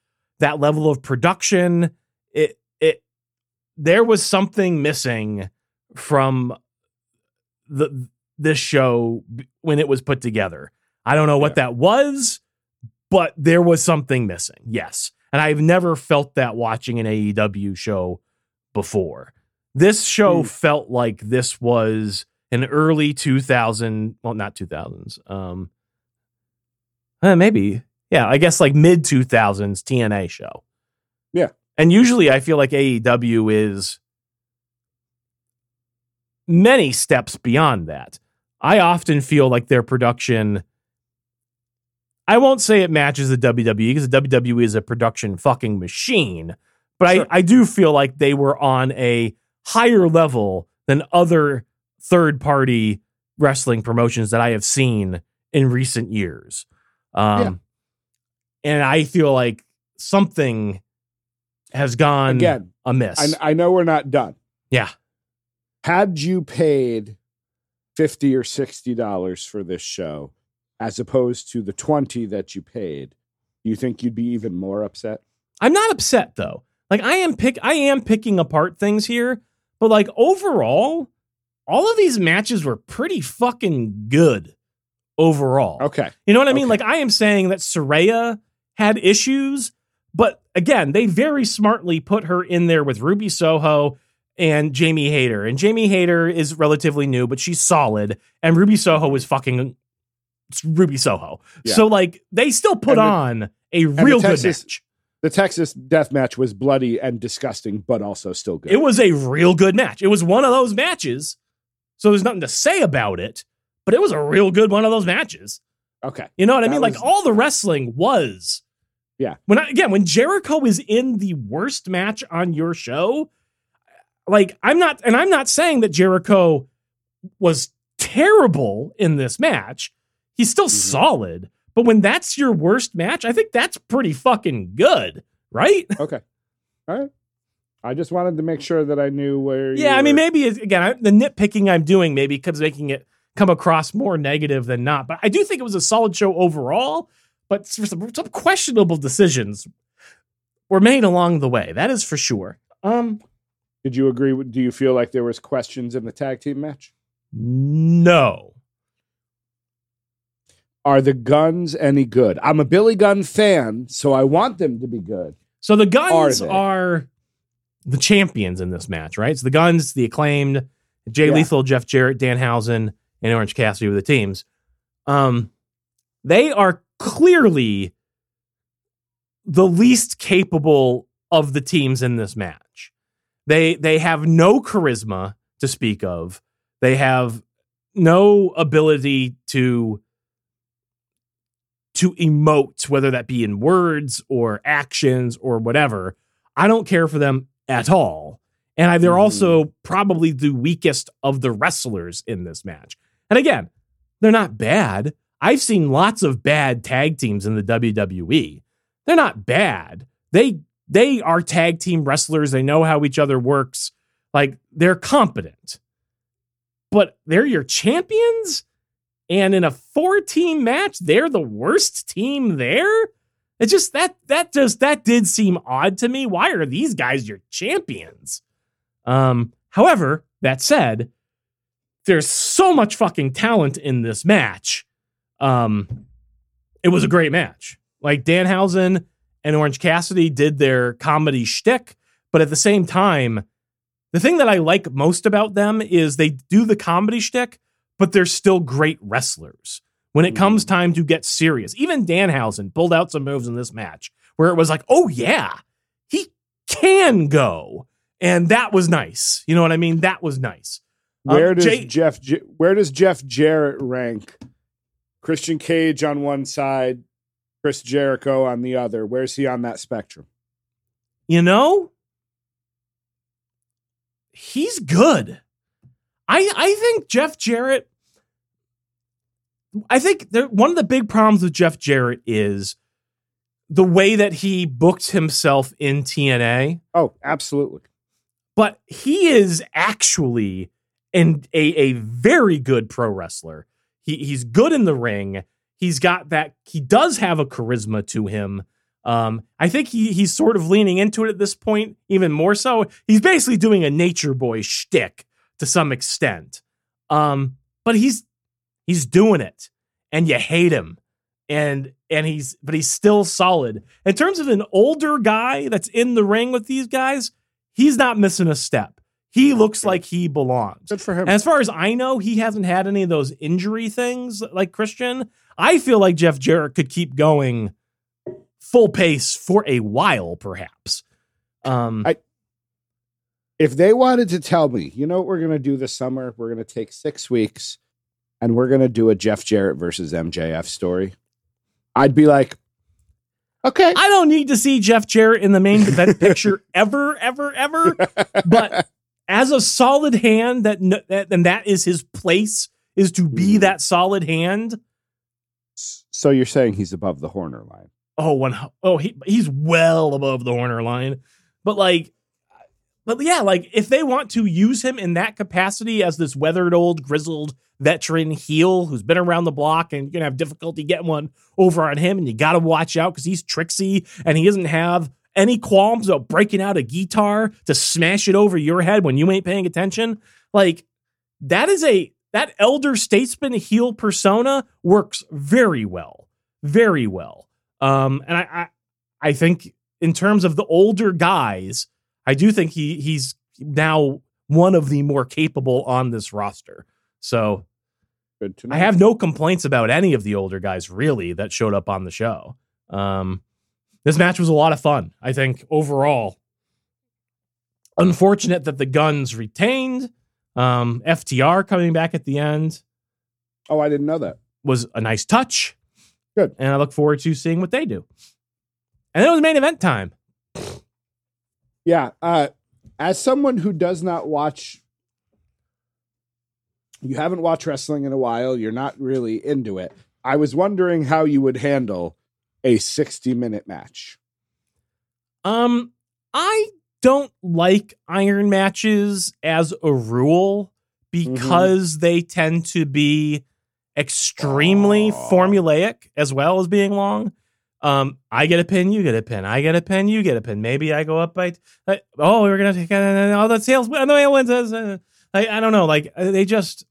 that level of production. It it there was something missing from the this show when it was put together. I don't know what that was, but there was something missing. Yes. And I've never felt that watching an AEW show before. This show Hmm. felt like this was an early 2000, well not 2000s. Um uh, maybe. Yeah, I guess like mid 2000s TNA show. Yeah. And usually I feel like AEW is many steps beyond that. I often feel like their production. I won't say it matches the WWE because the WWE is a production fucking machine, but Sure. I, I do feel like they were on a higher level than other third party wrestling promotions that I have seen in recent years. Um, Yeah. And I feel like something has gone Again, amiss. I, I know we're not done. yeah. Had you paid fifty or sixty dollars for this show, as opposed to the twenty that you paid, do you think you'd be even more upset? I'm not upset though. Like I am pick I am picking apart things here, but like overall, all of these matches were pretty fucking good overall. Okay, You know what I mean? Okay. Like I am saying that Saraya had issues, but again, they very smartly put her in there with Ruby Soho and Jamie Hayter. And Jamie Hayter is relatively new, but she's solid. And Ruby Soho is fucking it's Ruby Soho. Yeah. So like they still put the- on a real good Texas- match. the Texas death match was bloody and disgusting, but also still good. It was a real good match. It was one of those matches. So there's nothing to say about it, but it was a real good one of those matches. okay. You know what I mean? was- like all the wrestling was. Yeah. When I, again, when Jericho is in the worst match on your show, like I'm not, and I'm not saying that Jericho was terrible in this match. He's still Mhm. solid, but when that's your worst match, I think that's pretty fucking good, right? Okay. All right. I just wanted to make sure that I knew where. you Yeah, I mean, maybe again I, the nitpicking I'm doing maybe comes making it come across more negative than not. But I do think it was a solid show overall. But for some, some questionable decisions were made along the way. That is for sure. Um, Did you agree? with- Do you feel like there was questions in the tag team match? no, Are the Gunns any good? I'm a Billy Gunn fan, so I want them to be good. so the Gunns Are are, the champions in this match, right? So the Gunns, the acclaimed, Jay Yeah. Lethal, Jeff Jarrett, Danhausen, and Orange Cassidy were the teams. Um, they are clearly the least capable of the teams in this match. They they have no charisma to speak of. They have no ability to to emote, whether that be in words or actions or whatever. I don't care for them at all. And I, they're Mhm. also probably the weakest of the wrestlers in this match. And again, they're not bad. I've seen lots of bad tag teams in the WWE. They're not bad. They they are tag team wrestlers. They know how each other works. Like they're competent. But they're your champions? And in a four team match, they're the worst team there? It just that that just that did seem odd to me. Why are these guys your champions? Um, however, that said, there's so much fucking talent in this match. Um, it was a great match. Like Danhausen and Orange Cassidy did their comedy shtick, but at the same time, the thing that I like most about them is they do the comedy shtick, but they're still great wrestlers. When it comes time to get serious, even Danhausen pulled out some moves in this match where it was like, oh yeah, he can go, and that was nice. You know what I mean? That was nice. Um, Where does Jay- Jeff Where does Jeff Jarrett rank? Christian Cage on one side, Chris Jericho on the other. Where's he on that spectrum? you know, he's good. I I think Jeff Jarrett. I think there, one of the big problems with Jeff Jarrett is the way that he booked himself in TNA. Oh, absolutely. but he is actually an, a, a very good pro wrestler. He, he's good in the ring. He's got that. He does have a charisma to him. Um, I think he he's sort of leaning into it at this point, even more so. He's basically doing a nature boy shtick to some extent. Um, but he's he's doing it, and you hate him, and and he's but he's still solid. In terms of an older guy that's in the ring with these guys, he's not missing a step. He looks like he belongs. Good for him. And as far as I know, he hasn't had any of those injury things like Christian. I feel like Jeff Jarrett could keep going full pace for a while, perhaps. Um, I- if they wanted to tell me, you know what we're going to do this summer? We're going to take six weeks and we're going to do a Jeff Jarrett versus MJF story. I'd be like, okay. I don't need to see Jeff Jarrett in the main event picture ever, ever, ever. But as a solid hand, that, that and that is his place is to be Mhm. that solid hand. So you're saying he's above the Horner line? Oh, one, oh, he he's well above the Horner line. But like, but yeah, like if they want to use him in that capacity as this weathered old grizzled veteran heel who's been around the block and you're gonna have difficulty getting one over on him, and you gotta watch out because he's tricksy and he doesn't have any qualms about breaking out a guitar to smash it over your head when you ain't paying attention. Like that is a that elder statesman heel persona works very well, very well. Um, and I, I, I think in terms of the older guys, I do think he he's now one of the more capable on this roster. So. I have no complaints about any of the older guys really that showed up on the show. Um, this match was a lot of fun. I think overall. Unfortunate that the Gunns retained. Um, FTR coming back at the end Oh, I didn't know that. was a nice touch. Good. And I look forward to seeing what they do. And then it was main event time. Yeah. Uh, as someone who does not watch, you haven't watched wrestling in a while, you're not really into it. I was wondering how you would handle a 60 minute match. Um, I don't like iron matches as a rule because they tend to be extremely Aw. formulaic as well as being long. Um, I get a pin, you get a pin. I get a pin, you get a pin. Maybe I go up by. Uh, oh, we're gonna take uh, all the sales. No, it wins. Uh, I, I don't know. Like uh, they just.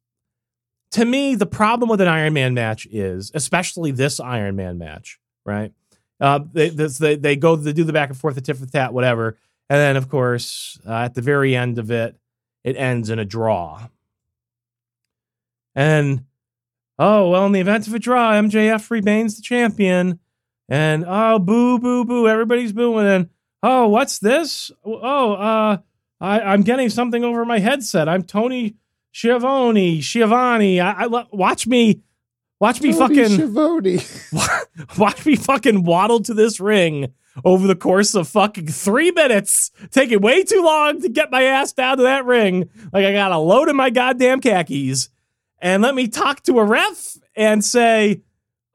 To me, the problem with an Iron Man match is, especially this Iron Man match, right? Uh, they, this, they they go they do the back and forth, the tit for tat, whatever, and then of course uh, at the very end of it, it ends in a draw. And oh well, in the event of a draw, MJF remains the champion. And oh, boo, boo, boo! Everybody's booing. And oh, what's this? Oh, uh, I, I'm getting something over my headset. I'm Tony Schiavone, Schiavone. I, I watch me, watch me Tony fucking Schiavone. watch me fucking waddle to this ring over the course of fucking three minutes, taking way too long to get my ass down to that ring. Like I got a load of my goddamn khakis, and let me talk to a ref and say,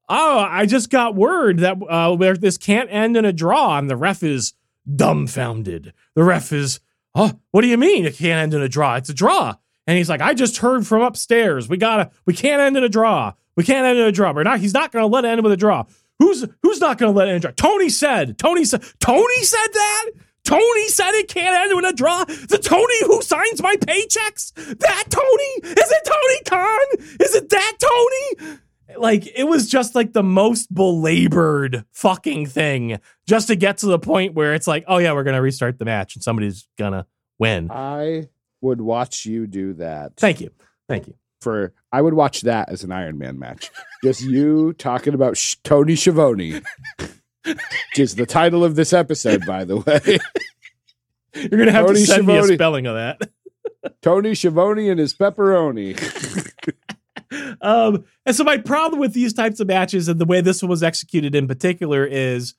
"Oh, I just got word that uh, this can't end in a draw," and the ref is dumbfounded. The ref is, "Oh, what do you mean it can't end in a draw? It's a draw." And he's like, "I just heard from upstairs. We gotta, we can't end in a draw." We can't end in a draw. We're not. He's not to let it end with a draw. Who's who's not going to let it end draw? Tony said. Tony said. Tony said that. Tony said it can't end with a draw. The Tony who signs my paychecks. That Tony is it? Tony Khan? Is it that Tony? Like it was just like the most belabored fucking thing, just to get to the point where it's like, oh yeah, we're gonna restart the match and somebody's gonna win. I would watch you do that. Thank you, thank you. For I would watch that as an Iron Man match. Just you talking about Sh- Tony Schiavone, which is the title of this episode, by the way. You're gonna have Tony to send me a spelling of that. Tony Schiavone and his pepperoni. um, and so my problem with these types of matches and the way this one was executed in particular is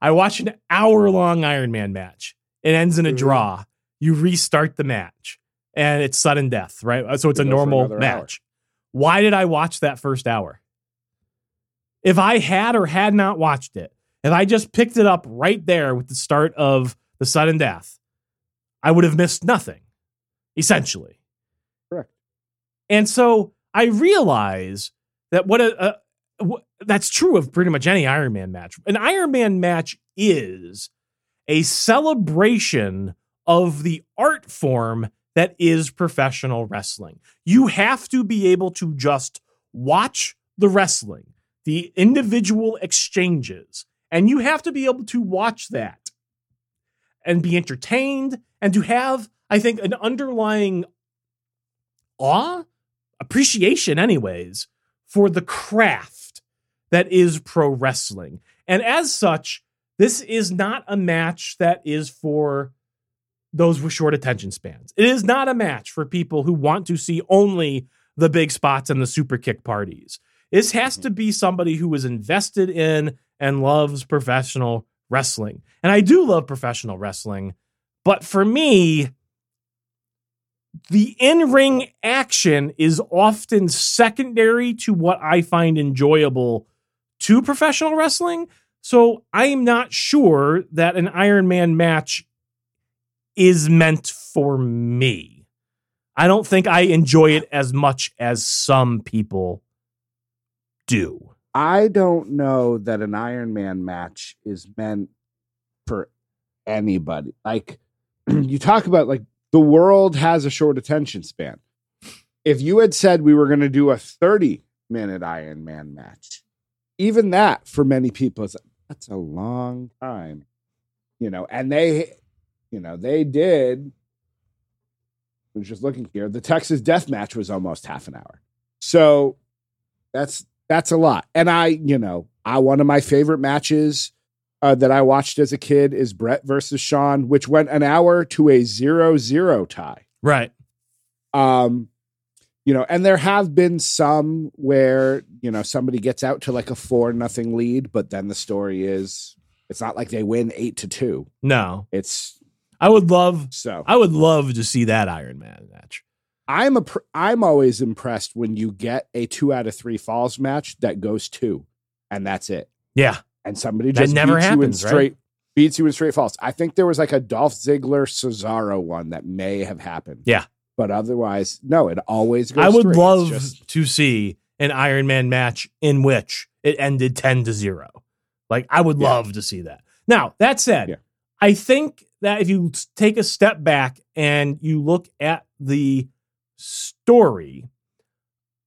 I watch an hour long Iron Man match. It ends in a Mhm. draw. You restart the match and it's sudden death, right? Uh, So it's a normal another hour. match. Why did I watch that first hour? If I had or had not watched it, if I just picked it up right there with the start of the sudden death, I would have missed nothing, essentially. Correct. And so I realize that what a, a wh- that's true of pretty much any Iron Man match. An Iron Man match is a celebration of the art form that is professional wrestling. You have to be able to just watch the wrestling, the individual exchanges, and you have to be able to watch that and be entertained and to have, I think, an underlying awe, appreciation, anyways, for the craft that is pro wrestling. And as such, this is not a match that is for those with short attention spans. It is not a match for people who want to see only the big spots and the super kick parties. This has mm-hmm. to be somebody who is invested in and loves professional wrestling. And I do love professional wrestling, but for me, the in ring action is often secondary to what I find enjoyable to professional wrestling. So I'm not sure that an Iron Man match is meant for me. I don't think I enjoy it as much as some people do. I don't know that an Iron Man match is meant for anybody. Like you talk about like the world has a short attention span. If you had said we were going to do a 30 minute Iron Man match, even that for many people is that's a long time. You know, and they you know, they did I was just looking here. The Texas death match was almost half an hour. So that's that's a lot. And I, you know, I one of my favorite matches uh, that I watched as a kid is Bret versus Shawn, which went an hour to a zero zero tie. Right. Um, you know, and there have been some where you know somebody gets out to like a four nothing lead, but then the story is it's not like they win eight to two. No. It's I would love so I would love to see that Iron Man match. I'm a pr- I'm always impressed when you get a two out of three falls match that goes two, and that's it. Yeah. and somebody That just never beats happens, you right? in straight beats you in straight falls. I think there was like a Dolph Ziggler Cesaro one that may have happened. Yeah. but otherwise, no. It always goes. I would straight. Love just- to see an Iron Man match in which it ended 10 to 0. Like I would Yeah. love to see that. Now, that said, Yeah. I think that if you take a step back and you look at the story,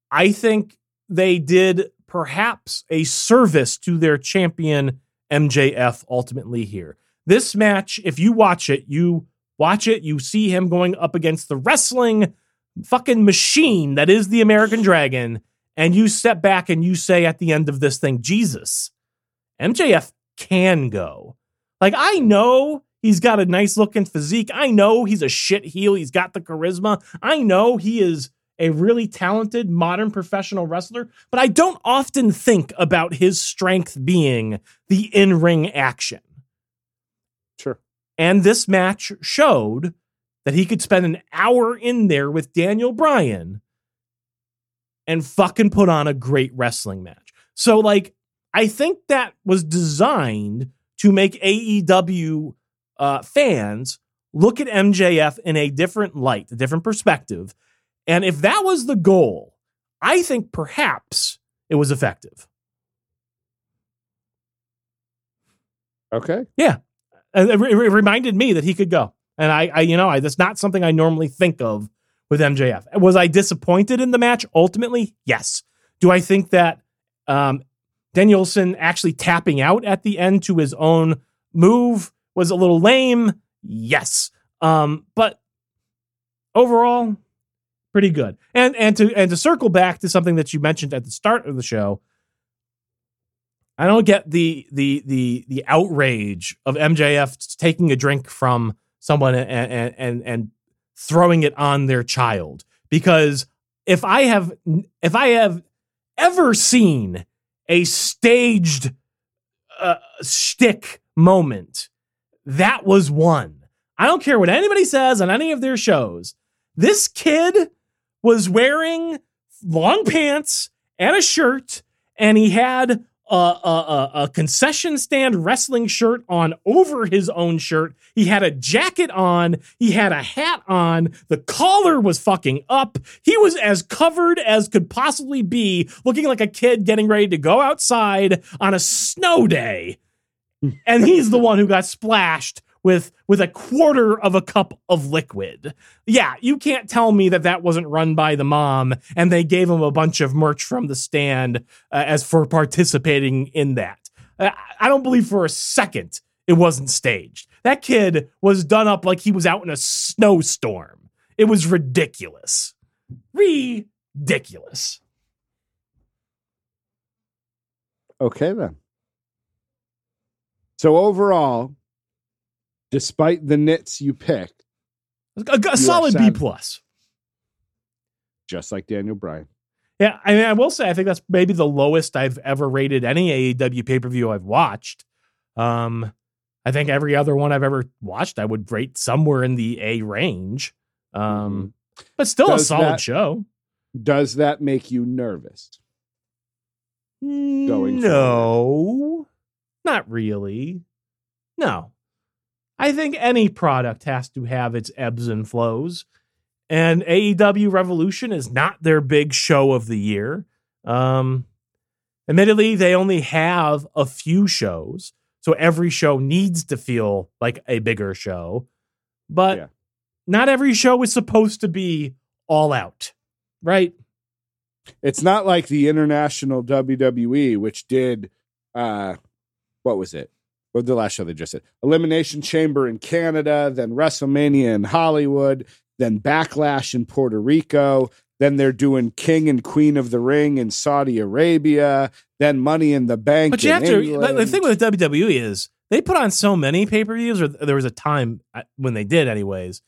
I think they did perhaps a service to their champion MJF ultimately here. This match, if you watch it, you watch it, you see him going up against the wrestling fucking machine that is the American Dragon, and you step back and you say at the end of this thing, Jesus, MJF can go. Like, I know he's got a nice looking physique. I know he's a shit heel. He's got the charisma. I know he is a really talented modern professional wrestler, but I don't often think about his strength being the in ring action. Sure. And this match showed that he could spend an hour in there with Daniel Bryan and fucking put on a great wrestling match. So, like, I think that was designed to make AEW uh, fans look at MJF in a different light, a different perspective. And if that was the goal, I think perhaps it was effective. Okay. Yeah. And It, it reminded me that he could go. And I, I, you know, I, that's not something I normally think of with MJF. Was I disappointed in the match? Ultimately, yes. Do I think that um, Danielson actually tapping out at the end to his own move was a little lame? Yes. Um, but overall, pretty good. And and to and to circle back to something that you mentioned at the start of the show, I don't get the the the the outrage of MJF taking a drink from someone and and and, and throwing it on their child because if I have if I have ever seen a staged uh, shtick moment, that was one. I don't care what anybody says on any of their shows. This kid was wearing long pants and a shirt, and he had a, a, a, concession stand wrestling shirt on over his own shirt. He had a jacket on. He had a hat on. The collar was fucking up. He was as covered as could possibly be, looking like a kid getting ready to go outside on a snow day. and he's the one who got splashed with with a quarter of a cup of liquid. Yeah, you can't tell me that that wasn't run by the mom and they gave him a bunch of merch from the stand uh, as for participating in that. Uh, I don't believe for a second it wasn't staged. That kid was done up like he was out in a snowstorm. It was ridiculous. Ridiculous. Okay then. So overall, despite the nits you pick, A, a solid B plus. just like Daniel Bryan. Yeah, I mean, I will say I think that's maybe the lowest I've ever rated any AEW pay per view I've watched. Um, I think every other one I've ever watched, I would rate somewhere in the A range. Um, but still a solid that- show. Does that make you nervous? Going no, not really. No, I think any product has to have its ebbs and flows, and AEW Revolution is not their big show of the year. Um, admittedly, they only have a few shows, so every show needs to feel like a bigger show. But Yeah. not every show is supposed to be all out, right? It's not like the international WWE, which did uh what was it? What the last show they just did? Elimination Chamber in Canada, then WrestleMania in Hollywood, then Backlash in Puerto Rico, then they're doing King and Queen of the Ring in Saudi Arabia, then Money in the Bank. But you have to. England. But the thing with WWE is they put on so many pay per views, or there was a time uh, when they did, anyways,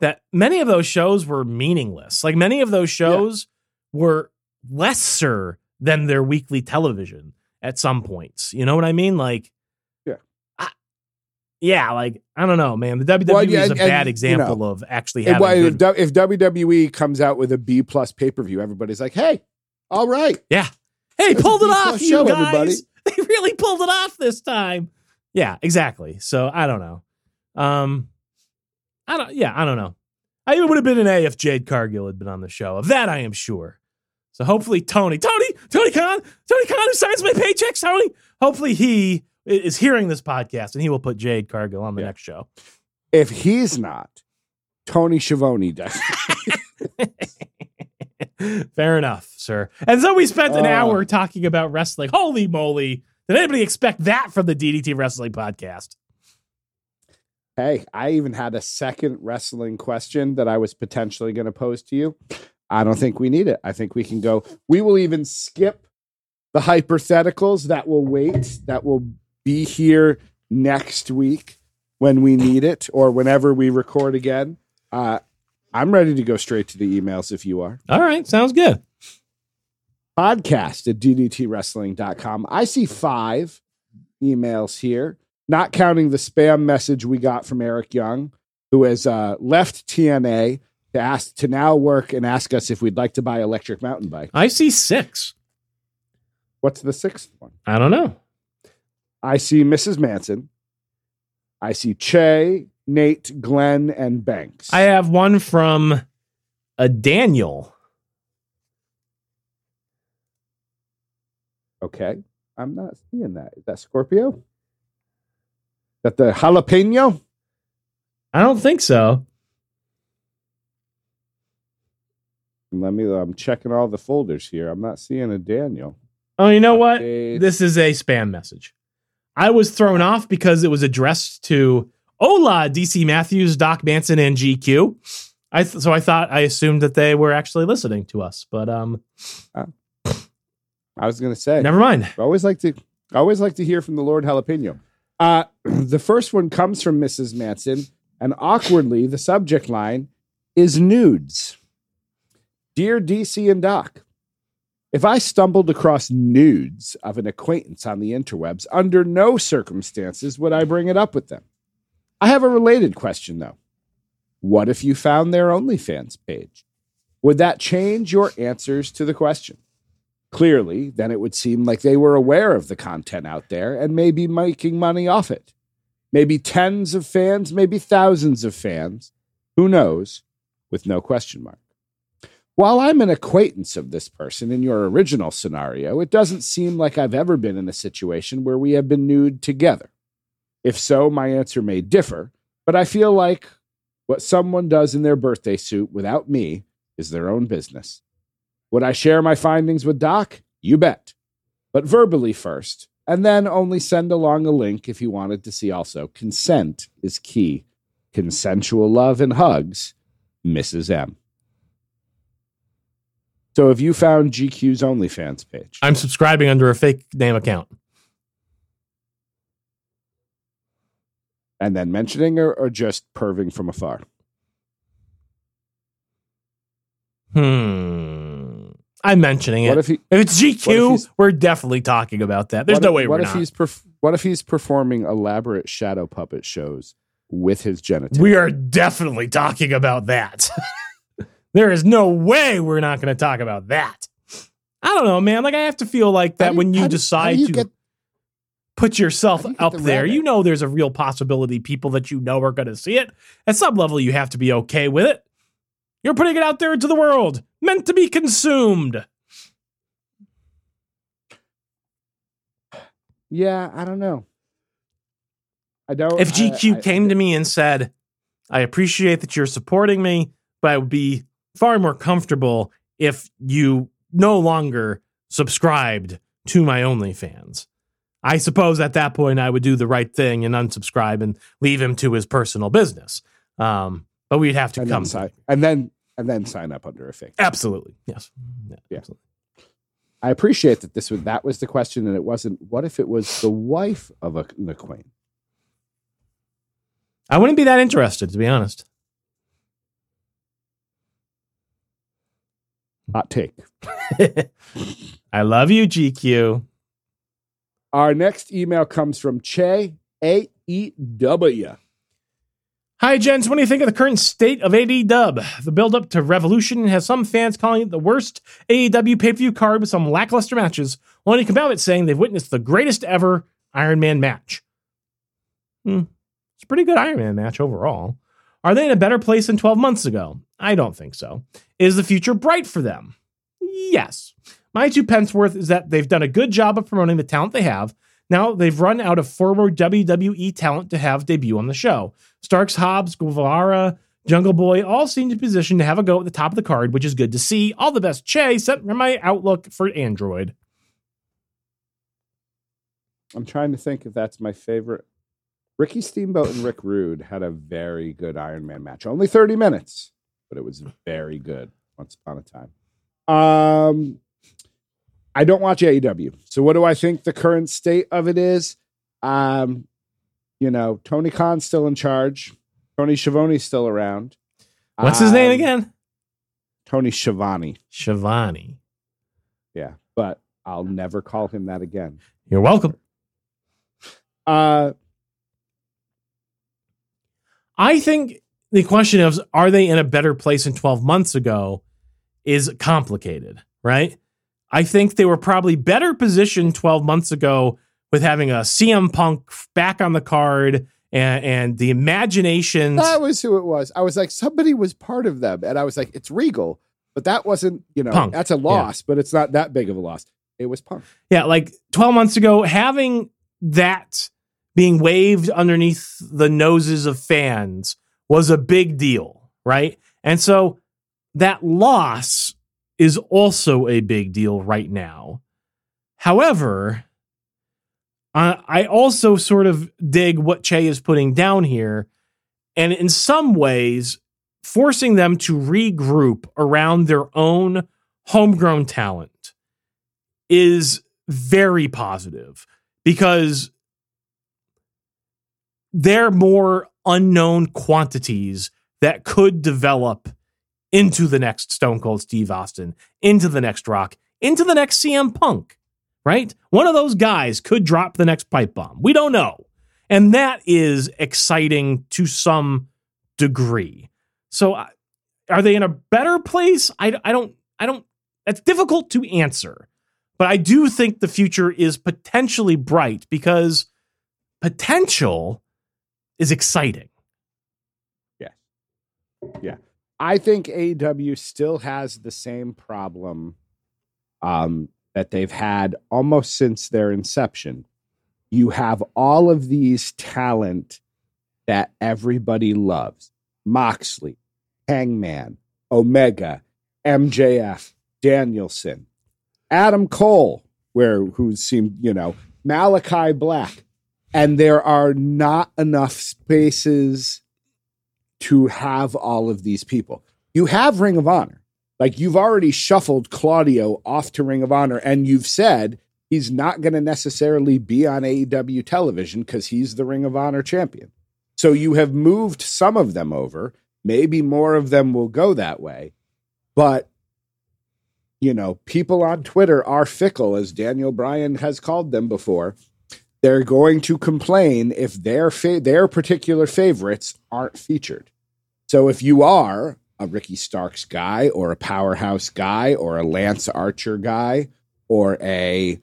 that many of those shows were meaningless. Like many of those shows were lesser than their weekly television at some points. You know what I mean? Like, Yeah. I- yeah, like I don't know, man. The WWE Well, yeah, is a and- bad and, you example know, of actually having if, good. If WWE comes out with a B plus pay per view, everybody's like, "Hey, all right, Yeah. Hey, That's pulled it off, you show, guys. everybody. They really pulled it off this time. Yeah, exactly. So I don't know. Um, I don't. Yeah, I don't know. I it would have been an A if Jade Cargill had been on the show. Of that, I am sure. So hopefully, Tony, Tony, Tony Khan, Tony Khan, who signs my paychecks, Tony. Hopefully, he is hearing this podcast and he will put Jade Cargill on the Yeah. next show. if he's not, Tony Schiavone does." Fair enough, sir. And so we spent an Oh. hour talking about wrestling. Holy moly. Did anybody expect that from the DDT Wrestling Podcast? Hey, I even had a second wrestling question that I was potentially going to pose to you. I don't think we need it. I think we can go. We will even skip the hypotheticals that will wait, that will be here next week when we need it or whenever we record again. Uh, I'm ready to go straight to the emails if you are. All right, sounds good. Podcast at ddtwrestling.com. I see five emails here, not counting the spam message we got from Eric Young, who has uh, left TNA to ask to now work and ask us if we'd like to buy electric mountain bike. I see six. What's the sixth one? I don't know. I see Mrs. Manson. I see Che, Nate, Glenn, and Banks. I have one from a Daniel. okay. I'm not seeing that. Is that Scorpio? That the jalapeno? I don't think so. Let me. I'm checking all the folders here. I'm not seeing a Daniel. Oh, you know what? This is a spam message. I was thrown off because it was addressed to Hola, DC Matthews, Doc Manson, and GQ. I th- so I thought I assumed that they were actually listening to us, but um, I was going to say. never mind. I always like to. I always like to hear from the Lord Jalapeno. Uh, the first one comes from Mrs. Manson, and awkwardly, the subject line is nudes. Dear DC and Doc, if I stumbled across nudes of an acquaintance on the interwebs, under no circumstances would I bring it up with them. I have a related question, though. What if you found their OnlyFans page? Would that change your answers to the question? Clearly, then it would seem like they were aware of the content out there and may be making money off it. Maybe tens of fans, maybe thousands of fans. Who knows? With no question mark. While I'm an acquaintance of this person in your original scenario, it doesn't seem like I've ever been in a situation where we have been nude together. If so, my answer may differ, but I feel like what someone does in their birthday suit without me is their own business. Would I share my findings with Doc? You bet. But verbally first, and then only send along a link if you wanted to see also. Consent is key. Consensual love and hugs, Mrs. M. So have you found GQ's OnlyFans page? I'm subscribing under a fake name account. And then mentioning or, or just perving from afar? Hmm. I'm mentioning it. What if he if it's what if GQ, we're definitely talking about that. There's no if- way what we're if not. he's perf- what if he's performing elaborate shadow puppet shows with his genitals? we are definitely talking about that. there is no way we're not going to talk about that. I don't know, man. Like I have to feel like that you- when you how do- how decide you to get- put yourself you up the there, rabbit? you know there's a real possibility people that you know are going to see it. At some level, you have to be okay with it. You're putting it out there into the world, meant to be consumed. Yeah, I don't know. I don't. If I- GQ I- came to me and said, I appreciate that you're supporting me, but I would be far more comfortable if you no longer subscribed to my OnlyFans. I suppose at that point I would do the right thing and unsubscribe and leave him to his personal business. Um, but we'd have to and come then sign, and then and then sign up under a fake. Absolutely. Yes. Yeah, Yeah. absolutely. I appreciate that this was that was the question, and it wasn't. What if it was the wife of a, an acquaintance? I wouldn't be that interested, to be honest. Hot take. I love you, GQ. Our next email comes from Che A E W. Hi, gents. What do you think of the current state of AD Dub? The build up to Revolution has some fans calling it the worst AEW pay per view card with some lackluster matches, while come out saying they've witnessed the greatest ever Iron Man match. Hmm. It's a pretty good Iron Man match overall. Are they in a better place than 12 months ago? I don't think so. Is the future bright for them? Yes. My two pence worth is that they've done a good job of promoting the talent they have. Now they've run out of former WWE talent to have debut on the show. Starks, Hobbs, Guevara, Jungle Boy all seem to position to have a go at the top of the card, which is good to see. All the best, Che, set my outlook for Android. I'm trying to think if that's my favorite Ricky Steamboat and Rick Rude had a very good Iron Man match. Only 30 minutes, but it was very good once upon a time. Um, I don't watch AEW. So what do I think the current state of it is? Um, you know, Tony Khan's still in charge. Tony Schiavone's still around. What's his name Um, again? Tony Schiavone. Shivani. Yeah, but I'll never call him that again. You're welcome. Uh, I think the question of are they in a better place than 12 months ago is complicated, right? I think they were probably better positioned 12 months ago with having a CM Punk back on the card and, and the imagination. that was who it was. I was like, somebody was part of them, and I was like, it's Regal, but that wasn't. You know, Punk. that's a loss, but it's not that big of a loss. It was Punk. Yeah, like 12 months ago, having that being waved underneath the noses of fans was a big deal, right? And so that loss is also a big deal right now. However, I also sort of dig what Che is putting down here. And in some ways, forcing them to regroup around their own homegrown talent is very positive because they're more unknown quantities that could develop into the next Stone Cold Steve Austin, into the next Rock, into the next CM Punk, right? One of those guys could drop the next pipe bomb. We don't know. And that is exciting to some degree. So uh, are they in a better place? I, I don't, I don't, it's difficult to answer. But I do think the future is potentially bright because potential is exciting. Yeah. Yeah. I think AEW still has the same problem um, that they've had almost since their inception. You have all of these talent that everybody loves Moxley, Hangman, Omega, MJF, Danielson, Adam Cole, where who seemed, you know, Malakai Black. And there are not enough spaces to have all of these people. You have Ring of Honor. Like you've already shuffled Claudio off to Ring of Honor, and you've said he's not going to necessarily be on AEW television because he's the Ring of Honor champion. So you have moved some of them over. Maybe more of them will go that way. But, you know, people on Twitter are fickle, as Daniel Bryan has called them before. They're going to complain if their fa- their particular favorites aren't featured. So if you are a Ricky Starks guy or a powerhouse guy or a Lance Archer guy or a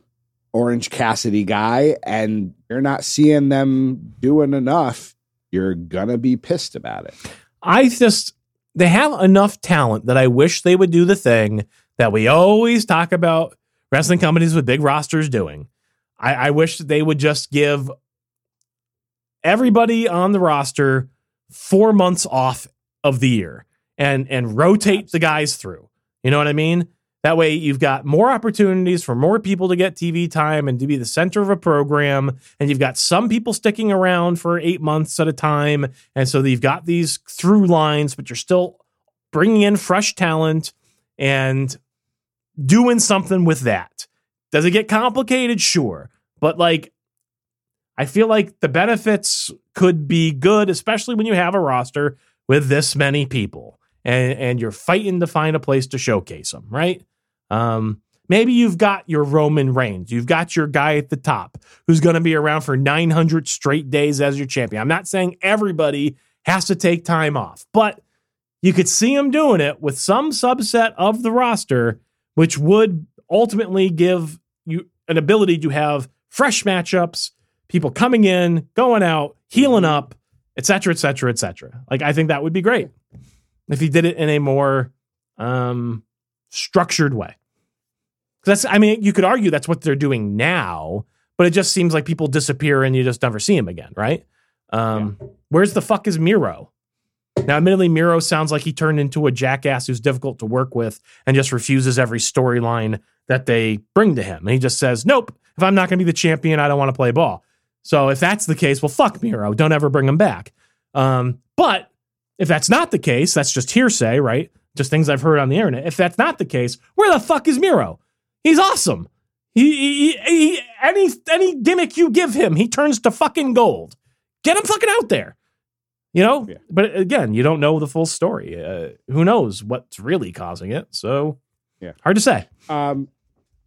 Orange Cassidy guy and you're not seeing them doing enough, you're gonna be pissed about it. I just they have enough talent that I wish they would do the thing that we always talk about wrestling companies with big rosters doing. I, I wish they would just give everybody on the roster four months off of the year and and rotate the guys through. You know what I mean? That way you've got more opportunities for more people to get TV time and to be the center of a program. And you've got some people sticking around for eight months at a time. And so you've got these through lines, but you're still bringing in fresh talent and doing something with that. Does it get complicated? Sure. But like, I feel like the benefits could be good, especially when you have a roster with this many people and, and you're fighting to find a place to showcase them, right? Um, maybe you've got your Roman Reigns, you've got your guy at the top who's going to be around for 900 straight days as your champion. I'm not saying everybody has to take time off, but you could see him doing it with some subset of the roster, which would ultimately give you an ability to have fresh matchups, people coming in, going out, healing up, et cetera, et cetera, et cetera. Like, I think that would be great if he did it in a more um, structured way. That's, I mean, you could argue that's what they're doing now, but it just seems like people disappear and you just never see him again, right? Um, Where's the fuck is Miro? Now, admittedly, Miro sounds like he turned into a jackass who's difficult to work with and just refuses every storyline that they bring to him. And he just says, Nope, if I'm not going to be the champion, I don't want to play ball. So if that's the case, well, fuck Miro. Don't ever bring him back. Um, but if that's not the case, that's just hearsay, right? Just things I've heard on the internet. If that's not the case, where the fuck is Miro? He's awesome. He, he, he any any gimmick you give him, he turns to fucking gold. Get him fucking out there. You know, Yeah. but again, you don't know the full story. Uh, who knows what's really causing it? So, Yeah. hard to say. Um,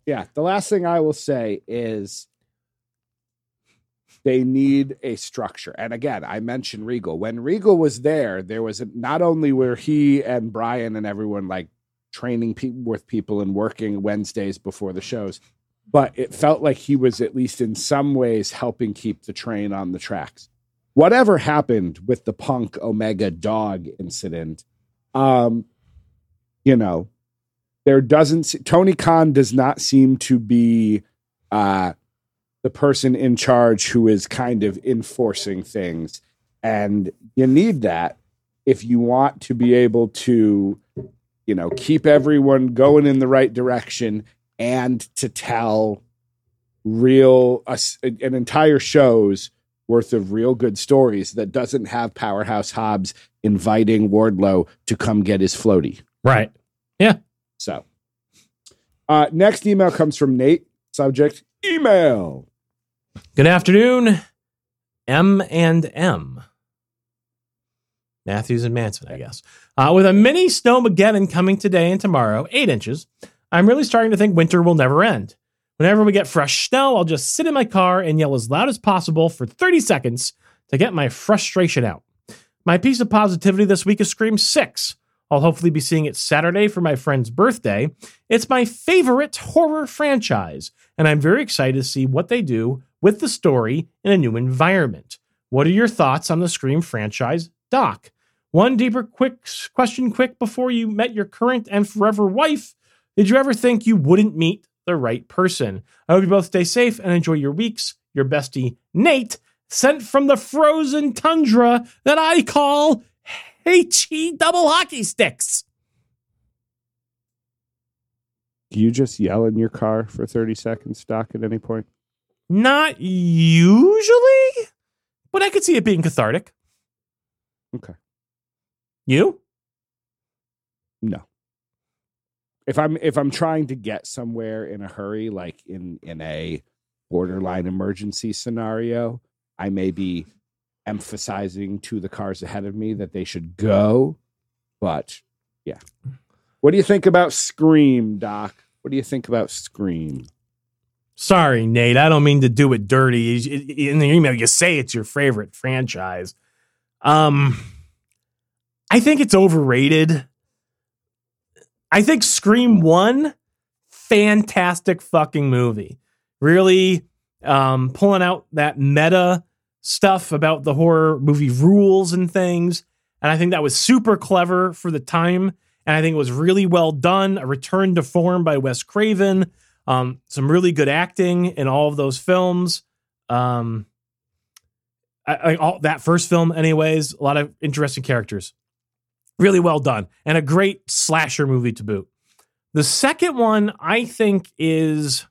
yeah, the last thing I will say is they need a structure. And again, I mentioned Regal. When Regal was there, there was a, not only were he and Bryan and everyone like training pe- with people and working Wednesdays before the shows, but it felt like he was at least in some ways helping keep the train on the tracks. Whatever happened with the Punk Omega dog incident, um, you know, there doesn't Tony Khan does not seem to be uh the person in charge who is kind of enforcing things. And you need that if you want to be able to you know keep everyone going in the right direction and to tell real s an entire show's worth of real good stories that doesn't have powerhouse hobbs inviting wardlow to come get his floaty. Right. So, uh, next email comes from Nate. Subject email. Good afternoon, M and M. Matthews and Manson, I guess. Uh, with a mini snowmageddon coming today and tomorrow, eight inches, I'm really starting to think winter will never end. Whenever we get fresh snow, I'll just sit in my car and yell as loud as possible for 30 seconds to get my frustration out. My piece of positivity this week is Scream 6. I'll hopefully be seeing it Saturday for my friend's birthday. It's my favorite horror franchise, and I'm very excited to see what they do with the story in a new environment. What are your thoughts on the Scream franchise, Doc? One deeper quick question quick before you met your current and forever wife. Did you ever think you wouldn't meet the right person? I hope you both stay safe and enjoy your weeks. Your bestie, Nate, sent from the frozen tundra that I call HE double hockey sticks. Do you just yell in your car for 30 seconds, Doc, at any point? Not usually, but I could see it being cathartic. Okay. You? No. If I'm if I'm trying to get somewhere in a hurry, like in in a borderline emergency scenario, I may be emphasizing to the cars ahead of me that they should go. But yeah. What do you think about Scream, Doc? What do you think about Scream? Sorry, Nate. I don't mean to do it dirty. In the email, you say it's your favorite franchise. Um, I think it's overrated. I think Scream One, fantastic fucking movie. Really, um, pulling out that meta stuff about the horror movie rules and things, and I think that was super clever for the time. And I think it was really well done. A return to form by Wes Craven. Um, some really good acting in all of those films. Um, I, I, all that first film, anyways, a lot of interesting characters. Really well done, and a great slasher movie to boot. The second one, I think, is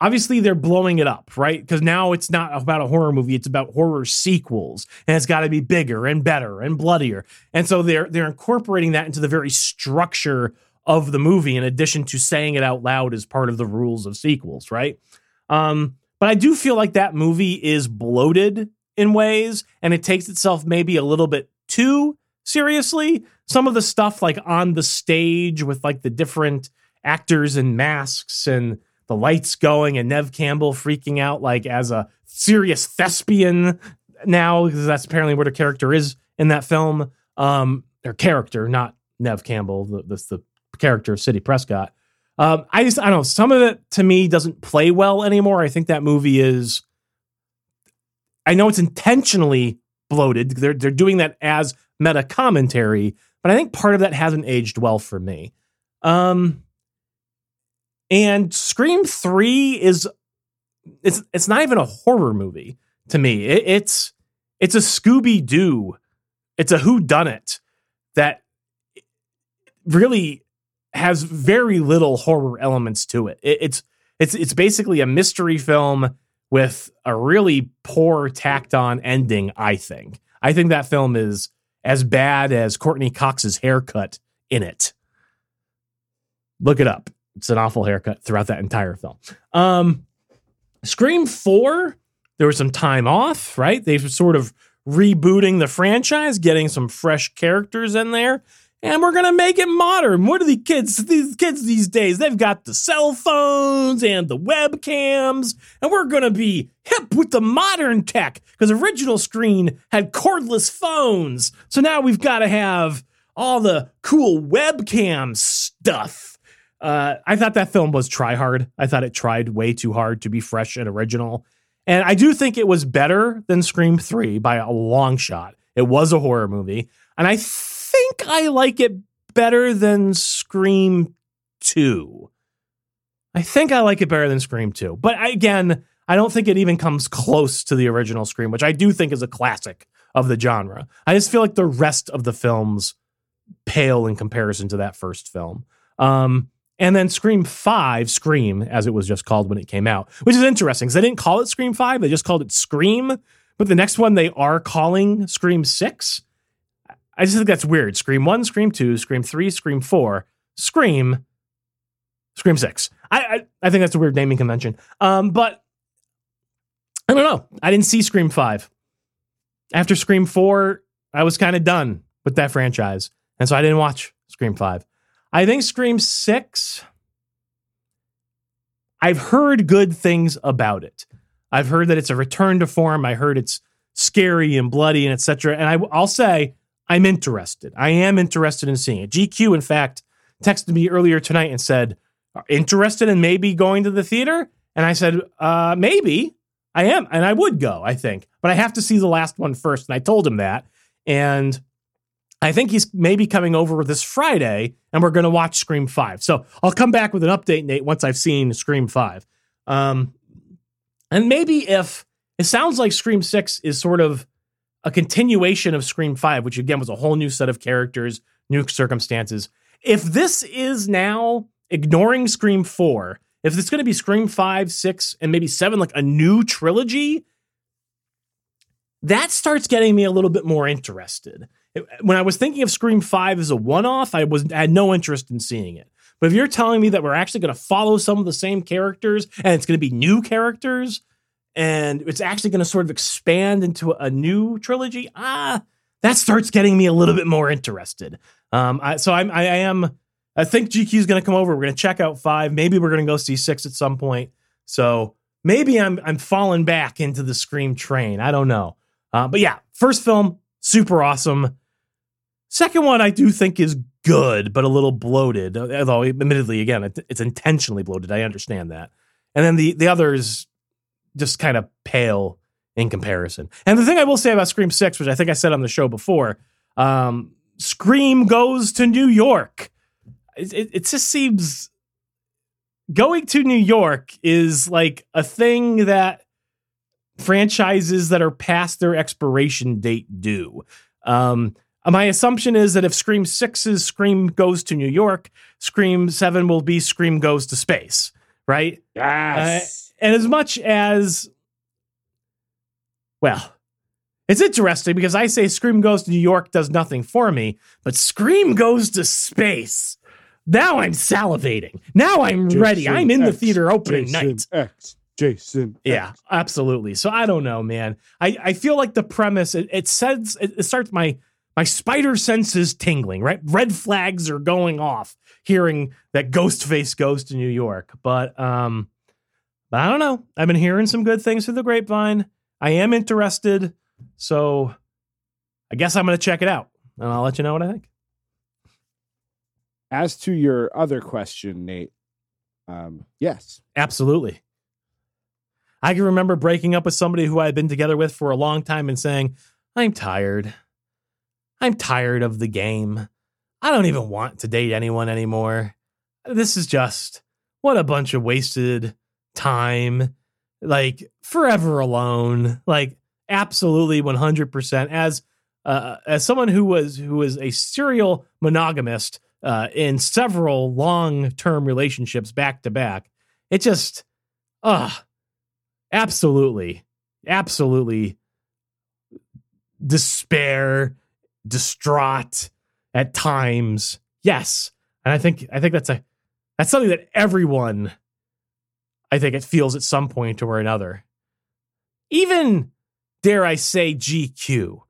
obviously they're blowing it up, right? Because now it's not about a horror movie; it's about horror sequels, and it's got to be bigger and better and bloodier. And so they're they're incorporating that into the very structure of the movie, in addition to saying it out loud as part of the rules of sequels, right? Um, but I do feel like that movie is bloated in ways, and it takes itself maybe a little bit too seriously. Some of the stuff like on the stage with like the different actors and masks and the lights going and Neve Campbell freaking out like as a serious thespian now because that's apparently what her character is in that film. Um, her character, not Neve Campbell, the the, the character of Sidney Prescott. Um, I just I don't know. Some of it to me doesn't play well anymore. I think that movie is. I know it's intentionally bloated. They're they're doing that as meta commentary, but I think part of that hasn't aged well for me. Um, and Scream Three is it's it's not even a horror movie to me. It, it's it's a Scooby Doo. It's a Who Done It that really has very little horror elements to it. it. It's it's it's basically a mystery film with a really poor tacked on ending, I think. I think that film is as bad as Courteney Cox's haircut in it. Look it up. It's an awful haircut throughout that entire film. Um, Scream 4, there was some time off, right? They were sort of rebooting the franchise, getting some fresh characters in there, and we're gonna make it modern. What are the kids? These kids these days, they've got the cell phones and the webcams, and we're gonna be hip with the modern tech because original Scream had cordless phones. So now we've got to have all the cool webcam stuff. Uh, I thought that film was try hard. I thought it tried way too hard to be fresh and original. And I do think it was better than Scream 3 by a long shot. It was a horror movie. And I think I like it better than Scream 2. I think I like it better than Scream 2. But again, I don't think it even comes close to the original Scream, which I do think is a classic of the genre. I just feel like the rest of the films pale in comparison to that first film. Um, and then Scream 5, Scream, as it was just called when it came out, which is interesting because they didn't call it Scream 5, they just called it Scream. But the next one they are calling Scream 6. I just think that's weird. Scream 1, Scream 2, Scream 3, Scream 4, Scream, Scream 6. I, I, I think that's a weird naming convention. Um, but I don't know. I didn't see Scream 5. After Scream 4, I was kind of done with that franchise. And so I didn't watch Scream 5. I think Scream 6, I've heard good things about it. I've heard that it's a return to form. I heard it's scary and bloody and etc. And I, I'll say I'm interested. I am interested in seeing it. GQ, in fact, texted me earlier tonight and said, interested in maybe going to the theater? And I said, uh, maybe. I am, and I would go, I think. But I have to see the last one first. And I told him that. And I think he's maybe coming over this Friday, and we're going to watch Scream 5. So I'll come back with an update, Nate, once I've seen Scream 5. Um, and maybe if it sounds like Scream 6 is sort of a continuation of Scream 5, which again was a whole new set of characters, new circumstances. If this is now ignoring Scream 4, if it's going to be Scream 5, 6, and maybe 7, like a new trilogy, that starts getting me a little bit more interested. When I was thinking of Scream 5 as a one off, I was I had no interest in seeing it. But if you're telling me that we're actually going to follow some of the same characters and it's going to be new characters and it's actually going to sort of expand into a new trilogy, ah, that starts getting me a little bit more interested. Um, I, so I'm, I am, I think GQ is going to come over. We're going to check out five. Maybe we're going to go see six at some point. So maybe I'm, I'm falling back into the Scream train. I don't know. Uh, but yeah, first film, super awesome. Second one, I do think is good, but a little bloated. Although, admittedly, again, it's intentionally bloated. I understand that. And then the the others just kind of pale in comparison. And the thing I will say about Scream Six, which I think I said on the show before, um, Scream goes to New York. It, it, it just seems going to New York is like a thing that franchises that are past their expiration date do. Um, my assumption is that if Scream 6's Scream goes to New York, Scream 7 will be Scream goes to space, right? Yes. Uh, and as much as, well, it's interesting because I say Scream goes to New York does nothing for me, but Scream goes to space. Now I'm salivating. Now I'm Jason ready. I'm in X, the theater opening Jason night. X. Jason. Yeah, absolutely. So I don't know, man. I, I feel like the premise it, it says it, it starts my my spider senses tingling, right? Red flags are going off hearing that Ghostface goes to New York. But um but I don't know. I've been hearing some good things through the grapevine. I am interested. So I guess I'm going to check it out and I'll let you know what I think. As to your other question, Nate, um, yes. Absolutely. I can remember breaking up with somebody who I had been together with for a long time and saying, I'm tired. I'm tired of the game. I don't even want to date anyone anymore. This is just what a bunch of wasted time. Like forever alone. Like absolutely 100% as uh, as someone who was who was a serial monogamist uh, in several long-term relationships back to back. It just uh absolutely, absolutely despair, distraught at times. Yes. And I think I think that's a that's something that everyone I think it feels at some point or another. Even dare I say GQ,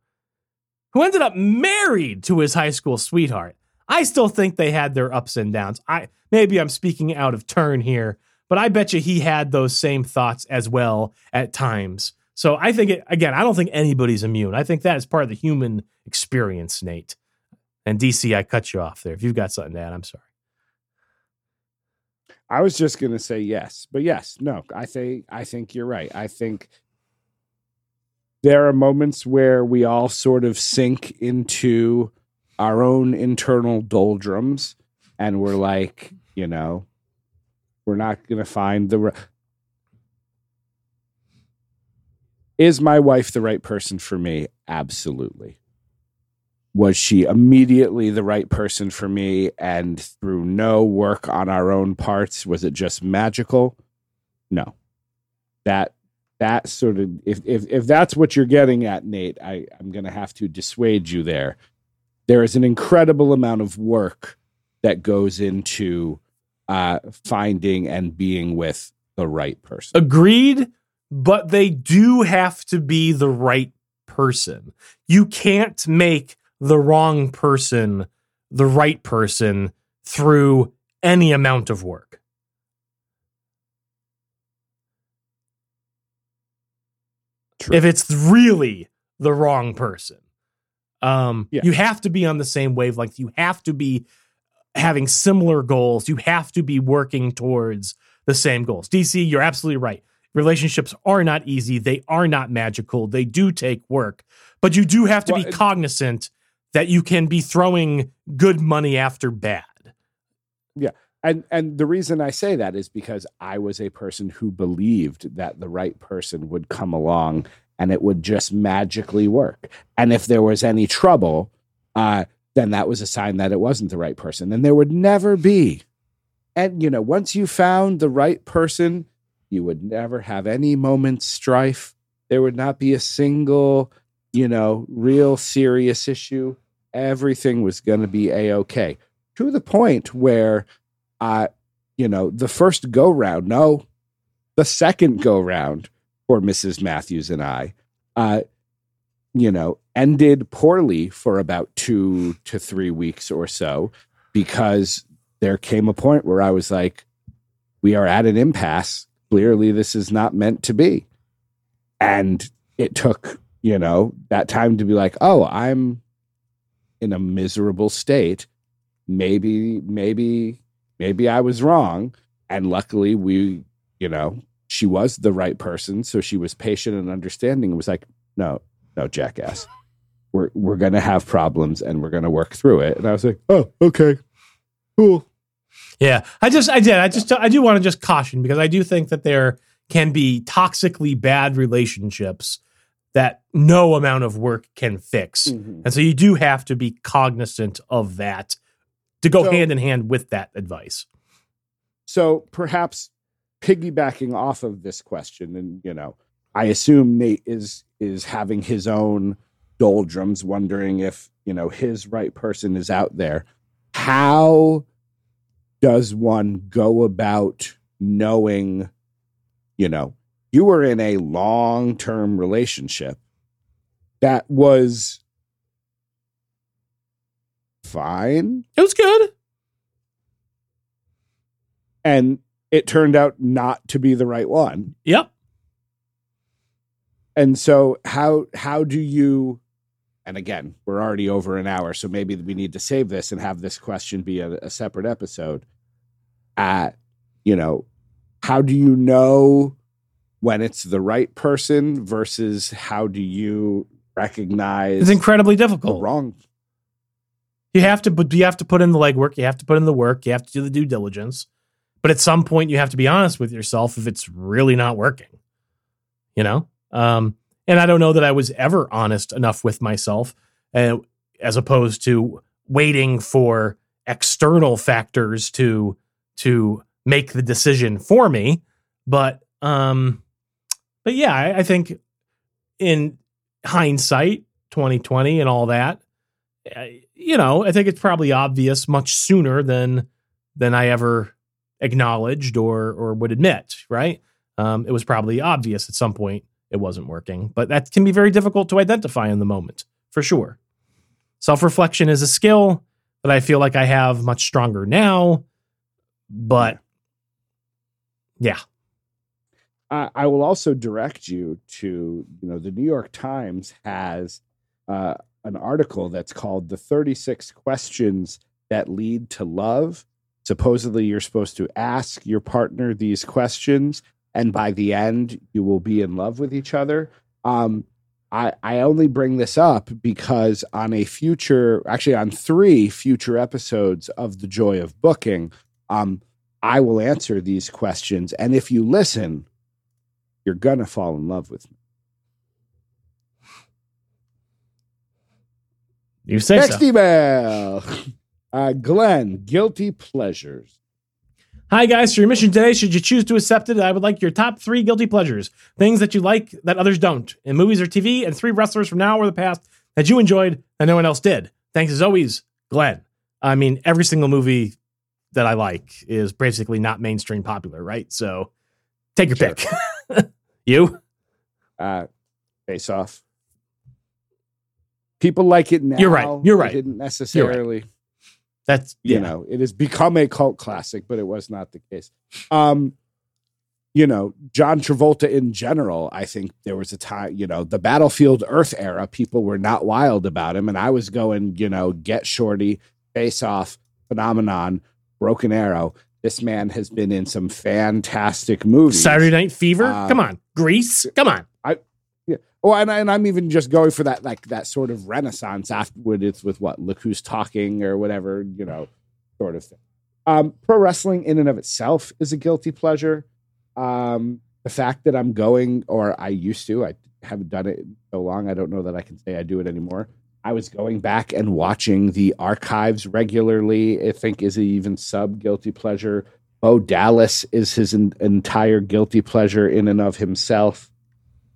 who ended up married to his high school sweetheart. I still think they had their ups and downs. I maybe I'm speaking out of turn here, but I bet you he had those same thoughts as well at times. So I think it, again, I don't think anybody's immune. I think that is part of the human experience, Nate. And DC, I cut you off there. If you've got something to add, I'm sorry. I was just gonna say yes, but yes, no. I think I think you're right. I think there are moments where we all sort of sink into our own internal doldrums, and we're like, you know, we're not gonna find the. Re- Is my wife the right person for me? Absolutely. Was she immediately the right person for me? And through no work on our own parts, was it just magical? No. That that sort of if if if that's what you're getting at, Nate, I, I'm gonna have to dissuade you there. There is an incredible amount of work that goes into uh, finding and being with the right person. Agreed, but they do have to be the right person. You can't make the wrong person the right person through any amount of work. True. If it's really the wrong person, um, Yeah. you have to be on the same wavelength. You have to be having similar goals. You have to be working towards the same goals. DC, you're absolutely right. Relationships are not easy. They are not magical. They do take work, but you do have to Well, be it- cognizant that you can be throwing good money after bad. Yeah. And and the reason I say that is because I was a person who believed that the right person would come along and it would just magically work. And if there was any trouble, uh, then that was a sign that it wasn't the right person. And there would never be. And you know, once you found the right person, you would never have any moment strife. There would not be a single, you know, real serious issue. Everything was going to be a okay to the point where uh, you know, the first go round, no, the second go round for Mrs. Matthews and I, uh, you know, ended poorly for about two to three weeks or so because there came a point where I was like, we are at an impasse. Clearly, this is not meant to be. And it took, you know, that time to be like, oh, I'm in a miserable state. Maybe, maybe maybe I was wrong. And luckily, we, you know, she was the right person. So she was patient and understanding. It was like, no, no, jackass. We're, we're going to have problems and we're going to work through it. And I was like, oh, okay, cool. Yeah, I just, I did, I just, I do want to just caution because I do think that there can be toxically bad relationships that no amount of work can fix, mm-hmm. and so you do have to be cognizant of that to go So- hand in hand with that advice. So perhaps piggybacking off of this question, and you know, I assume Nate is is having his own doldrums, wondering if you know his right person is out there. How does one go about knowing, you know, you were in a long term relationship that was fine It was good. and it turned out not to be the right one. Yep. And so how how do you and again, we're already over an hour, so maybe we need to save this and have this question be a, a separate episode. At you know, how do you know when it's the right person versus how do you recognize It's incredibly difficult. wrong? You have to, but you have to put in the legwork. You have to put in the work. You have to do the due diligence. But at some point, you have to be honest with yourself if it's really not working. You know, um, and I don't know that I was ever honest enough with myself, uh, as opposed to waiting for external factors to to make the decision for me. But um, but yeah, I, I think in hindsight, 2020 and all that, you know, I think it's probably obvious much sooner than than I ever acknowledged or or would admit. Right? Um, it was probably obvious at some point it wasn't working, but that can be very difficult to identify in the moment, for sure. Self reflection is a skill that I feel like I have much stronger now, but yeah, I, I will also direct you to you know the New York Times has uh, an article that's called "The 36 Questions That Lead to Love." Supposedly, you're supposed to ask your partner these questions, and by the end, you will be in love with each other. Um, I, I only bring this up because on a future, actually on three future episodes of The Joy of Booking, um, I will answer these questions. And if you listen, you're going to fall in love with me. you say Next so. email uh, Glenn, guilty pleasures. Hi, guys. For your mission today, should you choose to accept it, I would like your top three guilty pleasures. Things that you like that others don't in movies or TV, and three wrestlers from now or the past that you enjoyed that no one else did. Thanks as always, Glenn. I mean, every single movie that I like is basically not mainstream popular, right? So take your Sure. pick. you? Uh, face off. People like it now. You're right. You're right. Didn't necessarily. That's, you yeah. know it has become a cult classic but it was not the case um you know john travolta in general i think there was a time you know the battlefield earth era people were not wild about him and i was going you know get shorty face off phenomenon broken arrow this man has been in some fantastic movies Saturday Night Fever? Uh, Come on. Grease? Come on. I yeah. Oh, and, and I'm even just going for that like that sort of renaissance afterward. It's with what look who's talking or whatever you know, sort of thing. Um, pro wrestling in and of itself is a guilty pleasure. Um, the fact that I'm going, or I used to, I haven't done it in so long. I don't know that I can say I do it anymore. I was going back and watching the archives regularly. I think is even sub guilty pleasure. Bo Dallas is his en- entire guilty pleasure in and of himself.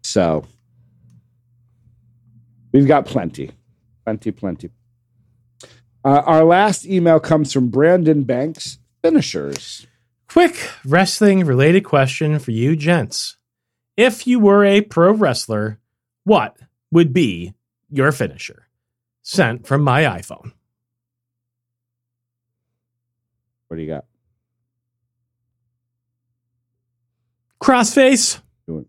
So we've got plenty, plenty, plenty. Uh, our last email comes from Brandon Banks. Finishers. Quick wrestling related question for you gents. If you were a pro wrestler, what would be your finisher? Sent from my iPhone. What do you got? Crossface. Do it.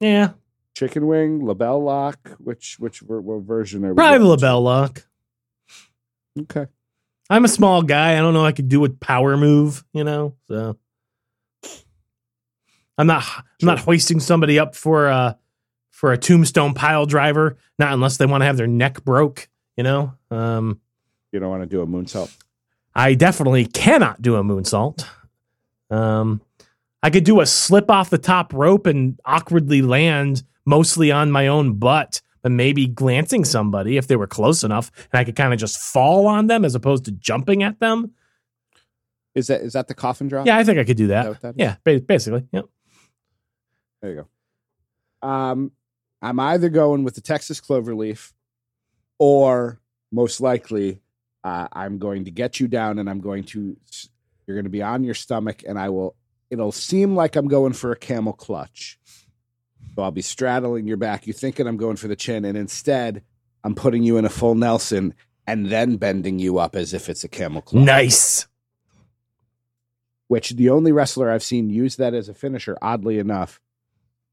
Yeah, Chicken wing, LeBell lock. Which which what version are we? probably the LeBell lock. Okay. I'm a small guy. I don't know. I could do a power move, you know. So I'm not. I'm not hoisting somebody up for a for a tombstone pile driver. Not unless they want to have their neck broke, you know. Um, You don't want to do a moonsault. I definitely cannot do a moonsault. Um, I could do a slip off the top rope and awkwardly land mostly on my own butt, but maybe glancing somebody if they were close enough, and I could kind of just fall on them as opposed to jumping at them. Is that is that the coffin drop? Yeah, I think I could do that that. what that is? Yeah, basically. Yep. There you go. Um, I'm either going with the Texas cloverleaf, or most likely, uh, I'm going to get you down, and I'm going to. You're going to be on your stomach, and I will. It'll seem like I'm going for a camel clutch. So I'll be straddling your back. You thinking I'm going for the chin, and instead, I'm putting you in a full Nelson and then bending you up as if it's a camel clutch. Nice. Which the only wrestler I've seen use that as a finisher, oddly enough,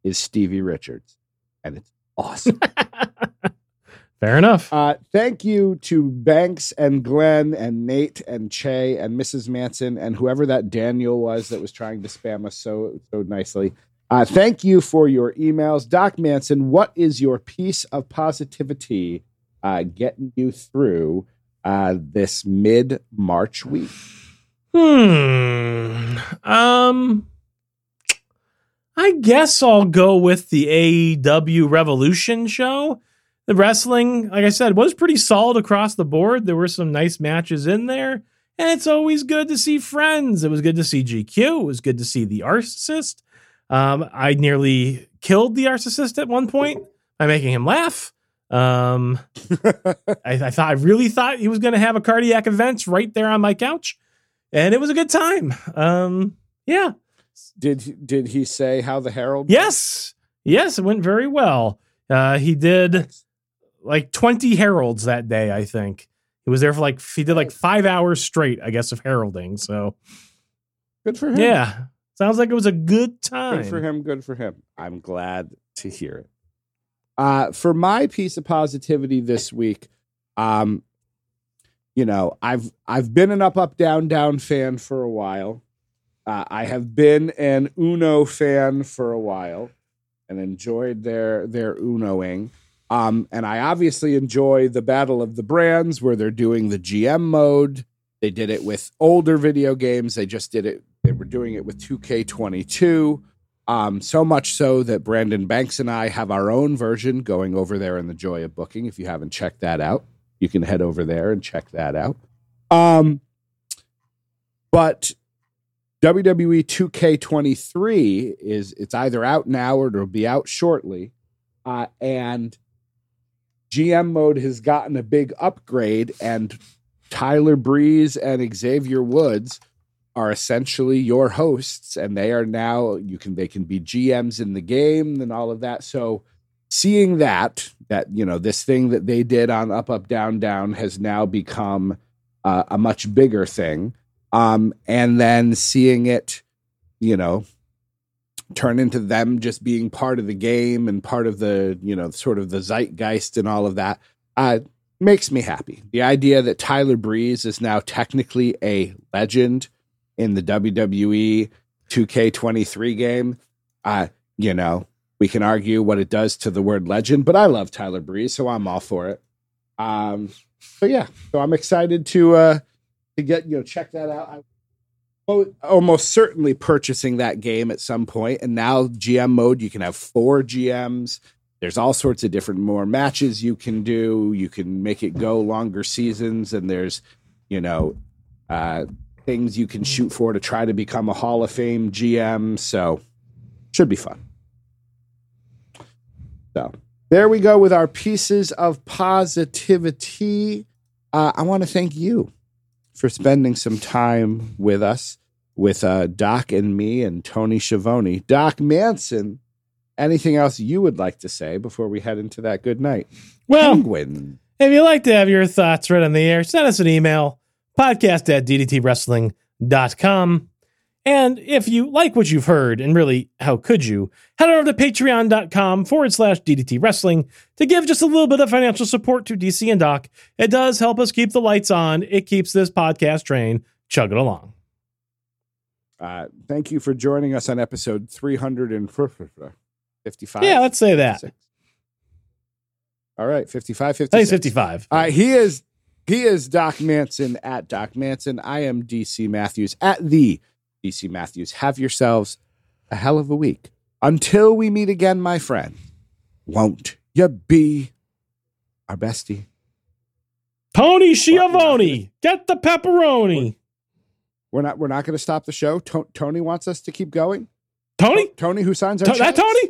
is Stevie Richards, and it's awesome. Fair enough. Uh, thank you to Banks and Glenn and Nate and Che and Mrs. Manson and whoever that Daniel was that was trying to spam us so so nicely. Uh, thank you for your emails, Doc Manson. What is your piece of positivity uh, getting you through uh, this mid March week? Hmm. Um. I guess I'll go with the AEW Revolution show. The wrestling, like I said, was pretty solid across the board. There were some nice matches in there, And it's always good to see friends. It was good to see GQ. It was good to see the Arcist. Um, I nearly killed the Arcist at one point by making him laugh. Um, I, I thought I really thought he was going to have a cardiac event right there on my couch, and it was a good time. Um, yeah. Did did he say how the Herald? Yes. Yes, it went very well. Uh, he did like 20 heralds that day, I think. He was there for like he did like 5 hours straight, I guess of heralding. So Good for him. yeah. Sounds like it was a good time. Good for him. Good for him. I'm glad to hear it. Uh, for my piece of positivity this week, um, you know, I've I've been an up up down down fan for a while. Uh, I have been an Uno fan for a while, and enjoyed their their Unoing. Um, and I obviously enjoy the Battle of the Brands, where they're doing the GM mode. They did it with older video games. They just did it. They were doing it with 2K22. Um, so much so that Brandon Banks and I have our own version going over there in the Joy of Booking. If you haven't checked that out, you can head over there and check that out. Um, but WWE 2K23 is it's either out now or it'll be out shortly, uh, and GM mode has gotten a big upgrade, and Tyler Breeze and Xavier Woods are essentially your hosts and they are now you can they can be GMs in the game and all of that. So seeing that that you know this thing that they did on up up down down has now become uh, a much bigger thing um and then seeing it you know turn into them just being part of the game and part of the you know sort of the zeitgeist and all of that uh makes me happy the idea that Tyler Breeze is now technically a legend in the WWE 2K23 game. Uh, you know, we can argue what it does to the word legend, but I love Tyler Breeze, so I'm all for it. Um, but yeah, so I'm excited to uh to get you know check that out. I oh, almost certainly purchasing that game at some point, and now GM mode you can have four GMs. There's all sorts of different more matches you can do. You can make it go longer seasons, and there's you know uh, things you can shoot for to try to become a Hall of Fame GM. So should be fun. So there we go with our pieces of positivity. Uh, I want to thank you for spending some time with us, with uh, Doc and me and Tony Schiavone. Doc Manson, anything else you would like to say before we head into that good night? Well, Penguin. if you'd like to have your thoughts read on the air, send us an email, podcast at ddtwrestling.com. And if you like what you've heard, and really, how could you, head on over to patreon.com forward slash DDT Wrestling to give just a little bit of financial support to DC and Doc. It does help us keep the lights on. It keeps this podcast train chugging along. Uh, thank you for joining us on episode 355. Yeah, let's say that. All right, 55, I think 56. it's 55. All right, he is he is Doc Manson at Doc Manson. I am DC Matthews at the DC Matthews. Have yourselves a hell of a week. Until we meet again, my friend. Won't you be our bestie? Tony Schiavone, get the pepperoni. We're not we're not going to stop the show. To- Tony wants us to keep going. Tony? Tony, who signs our To- that? Tony?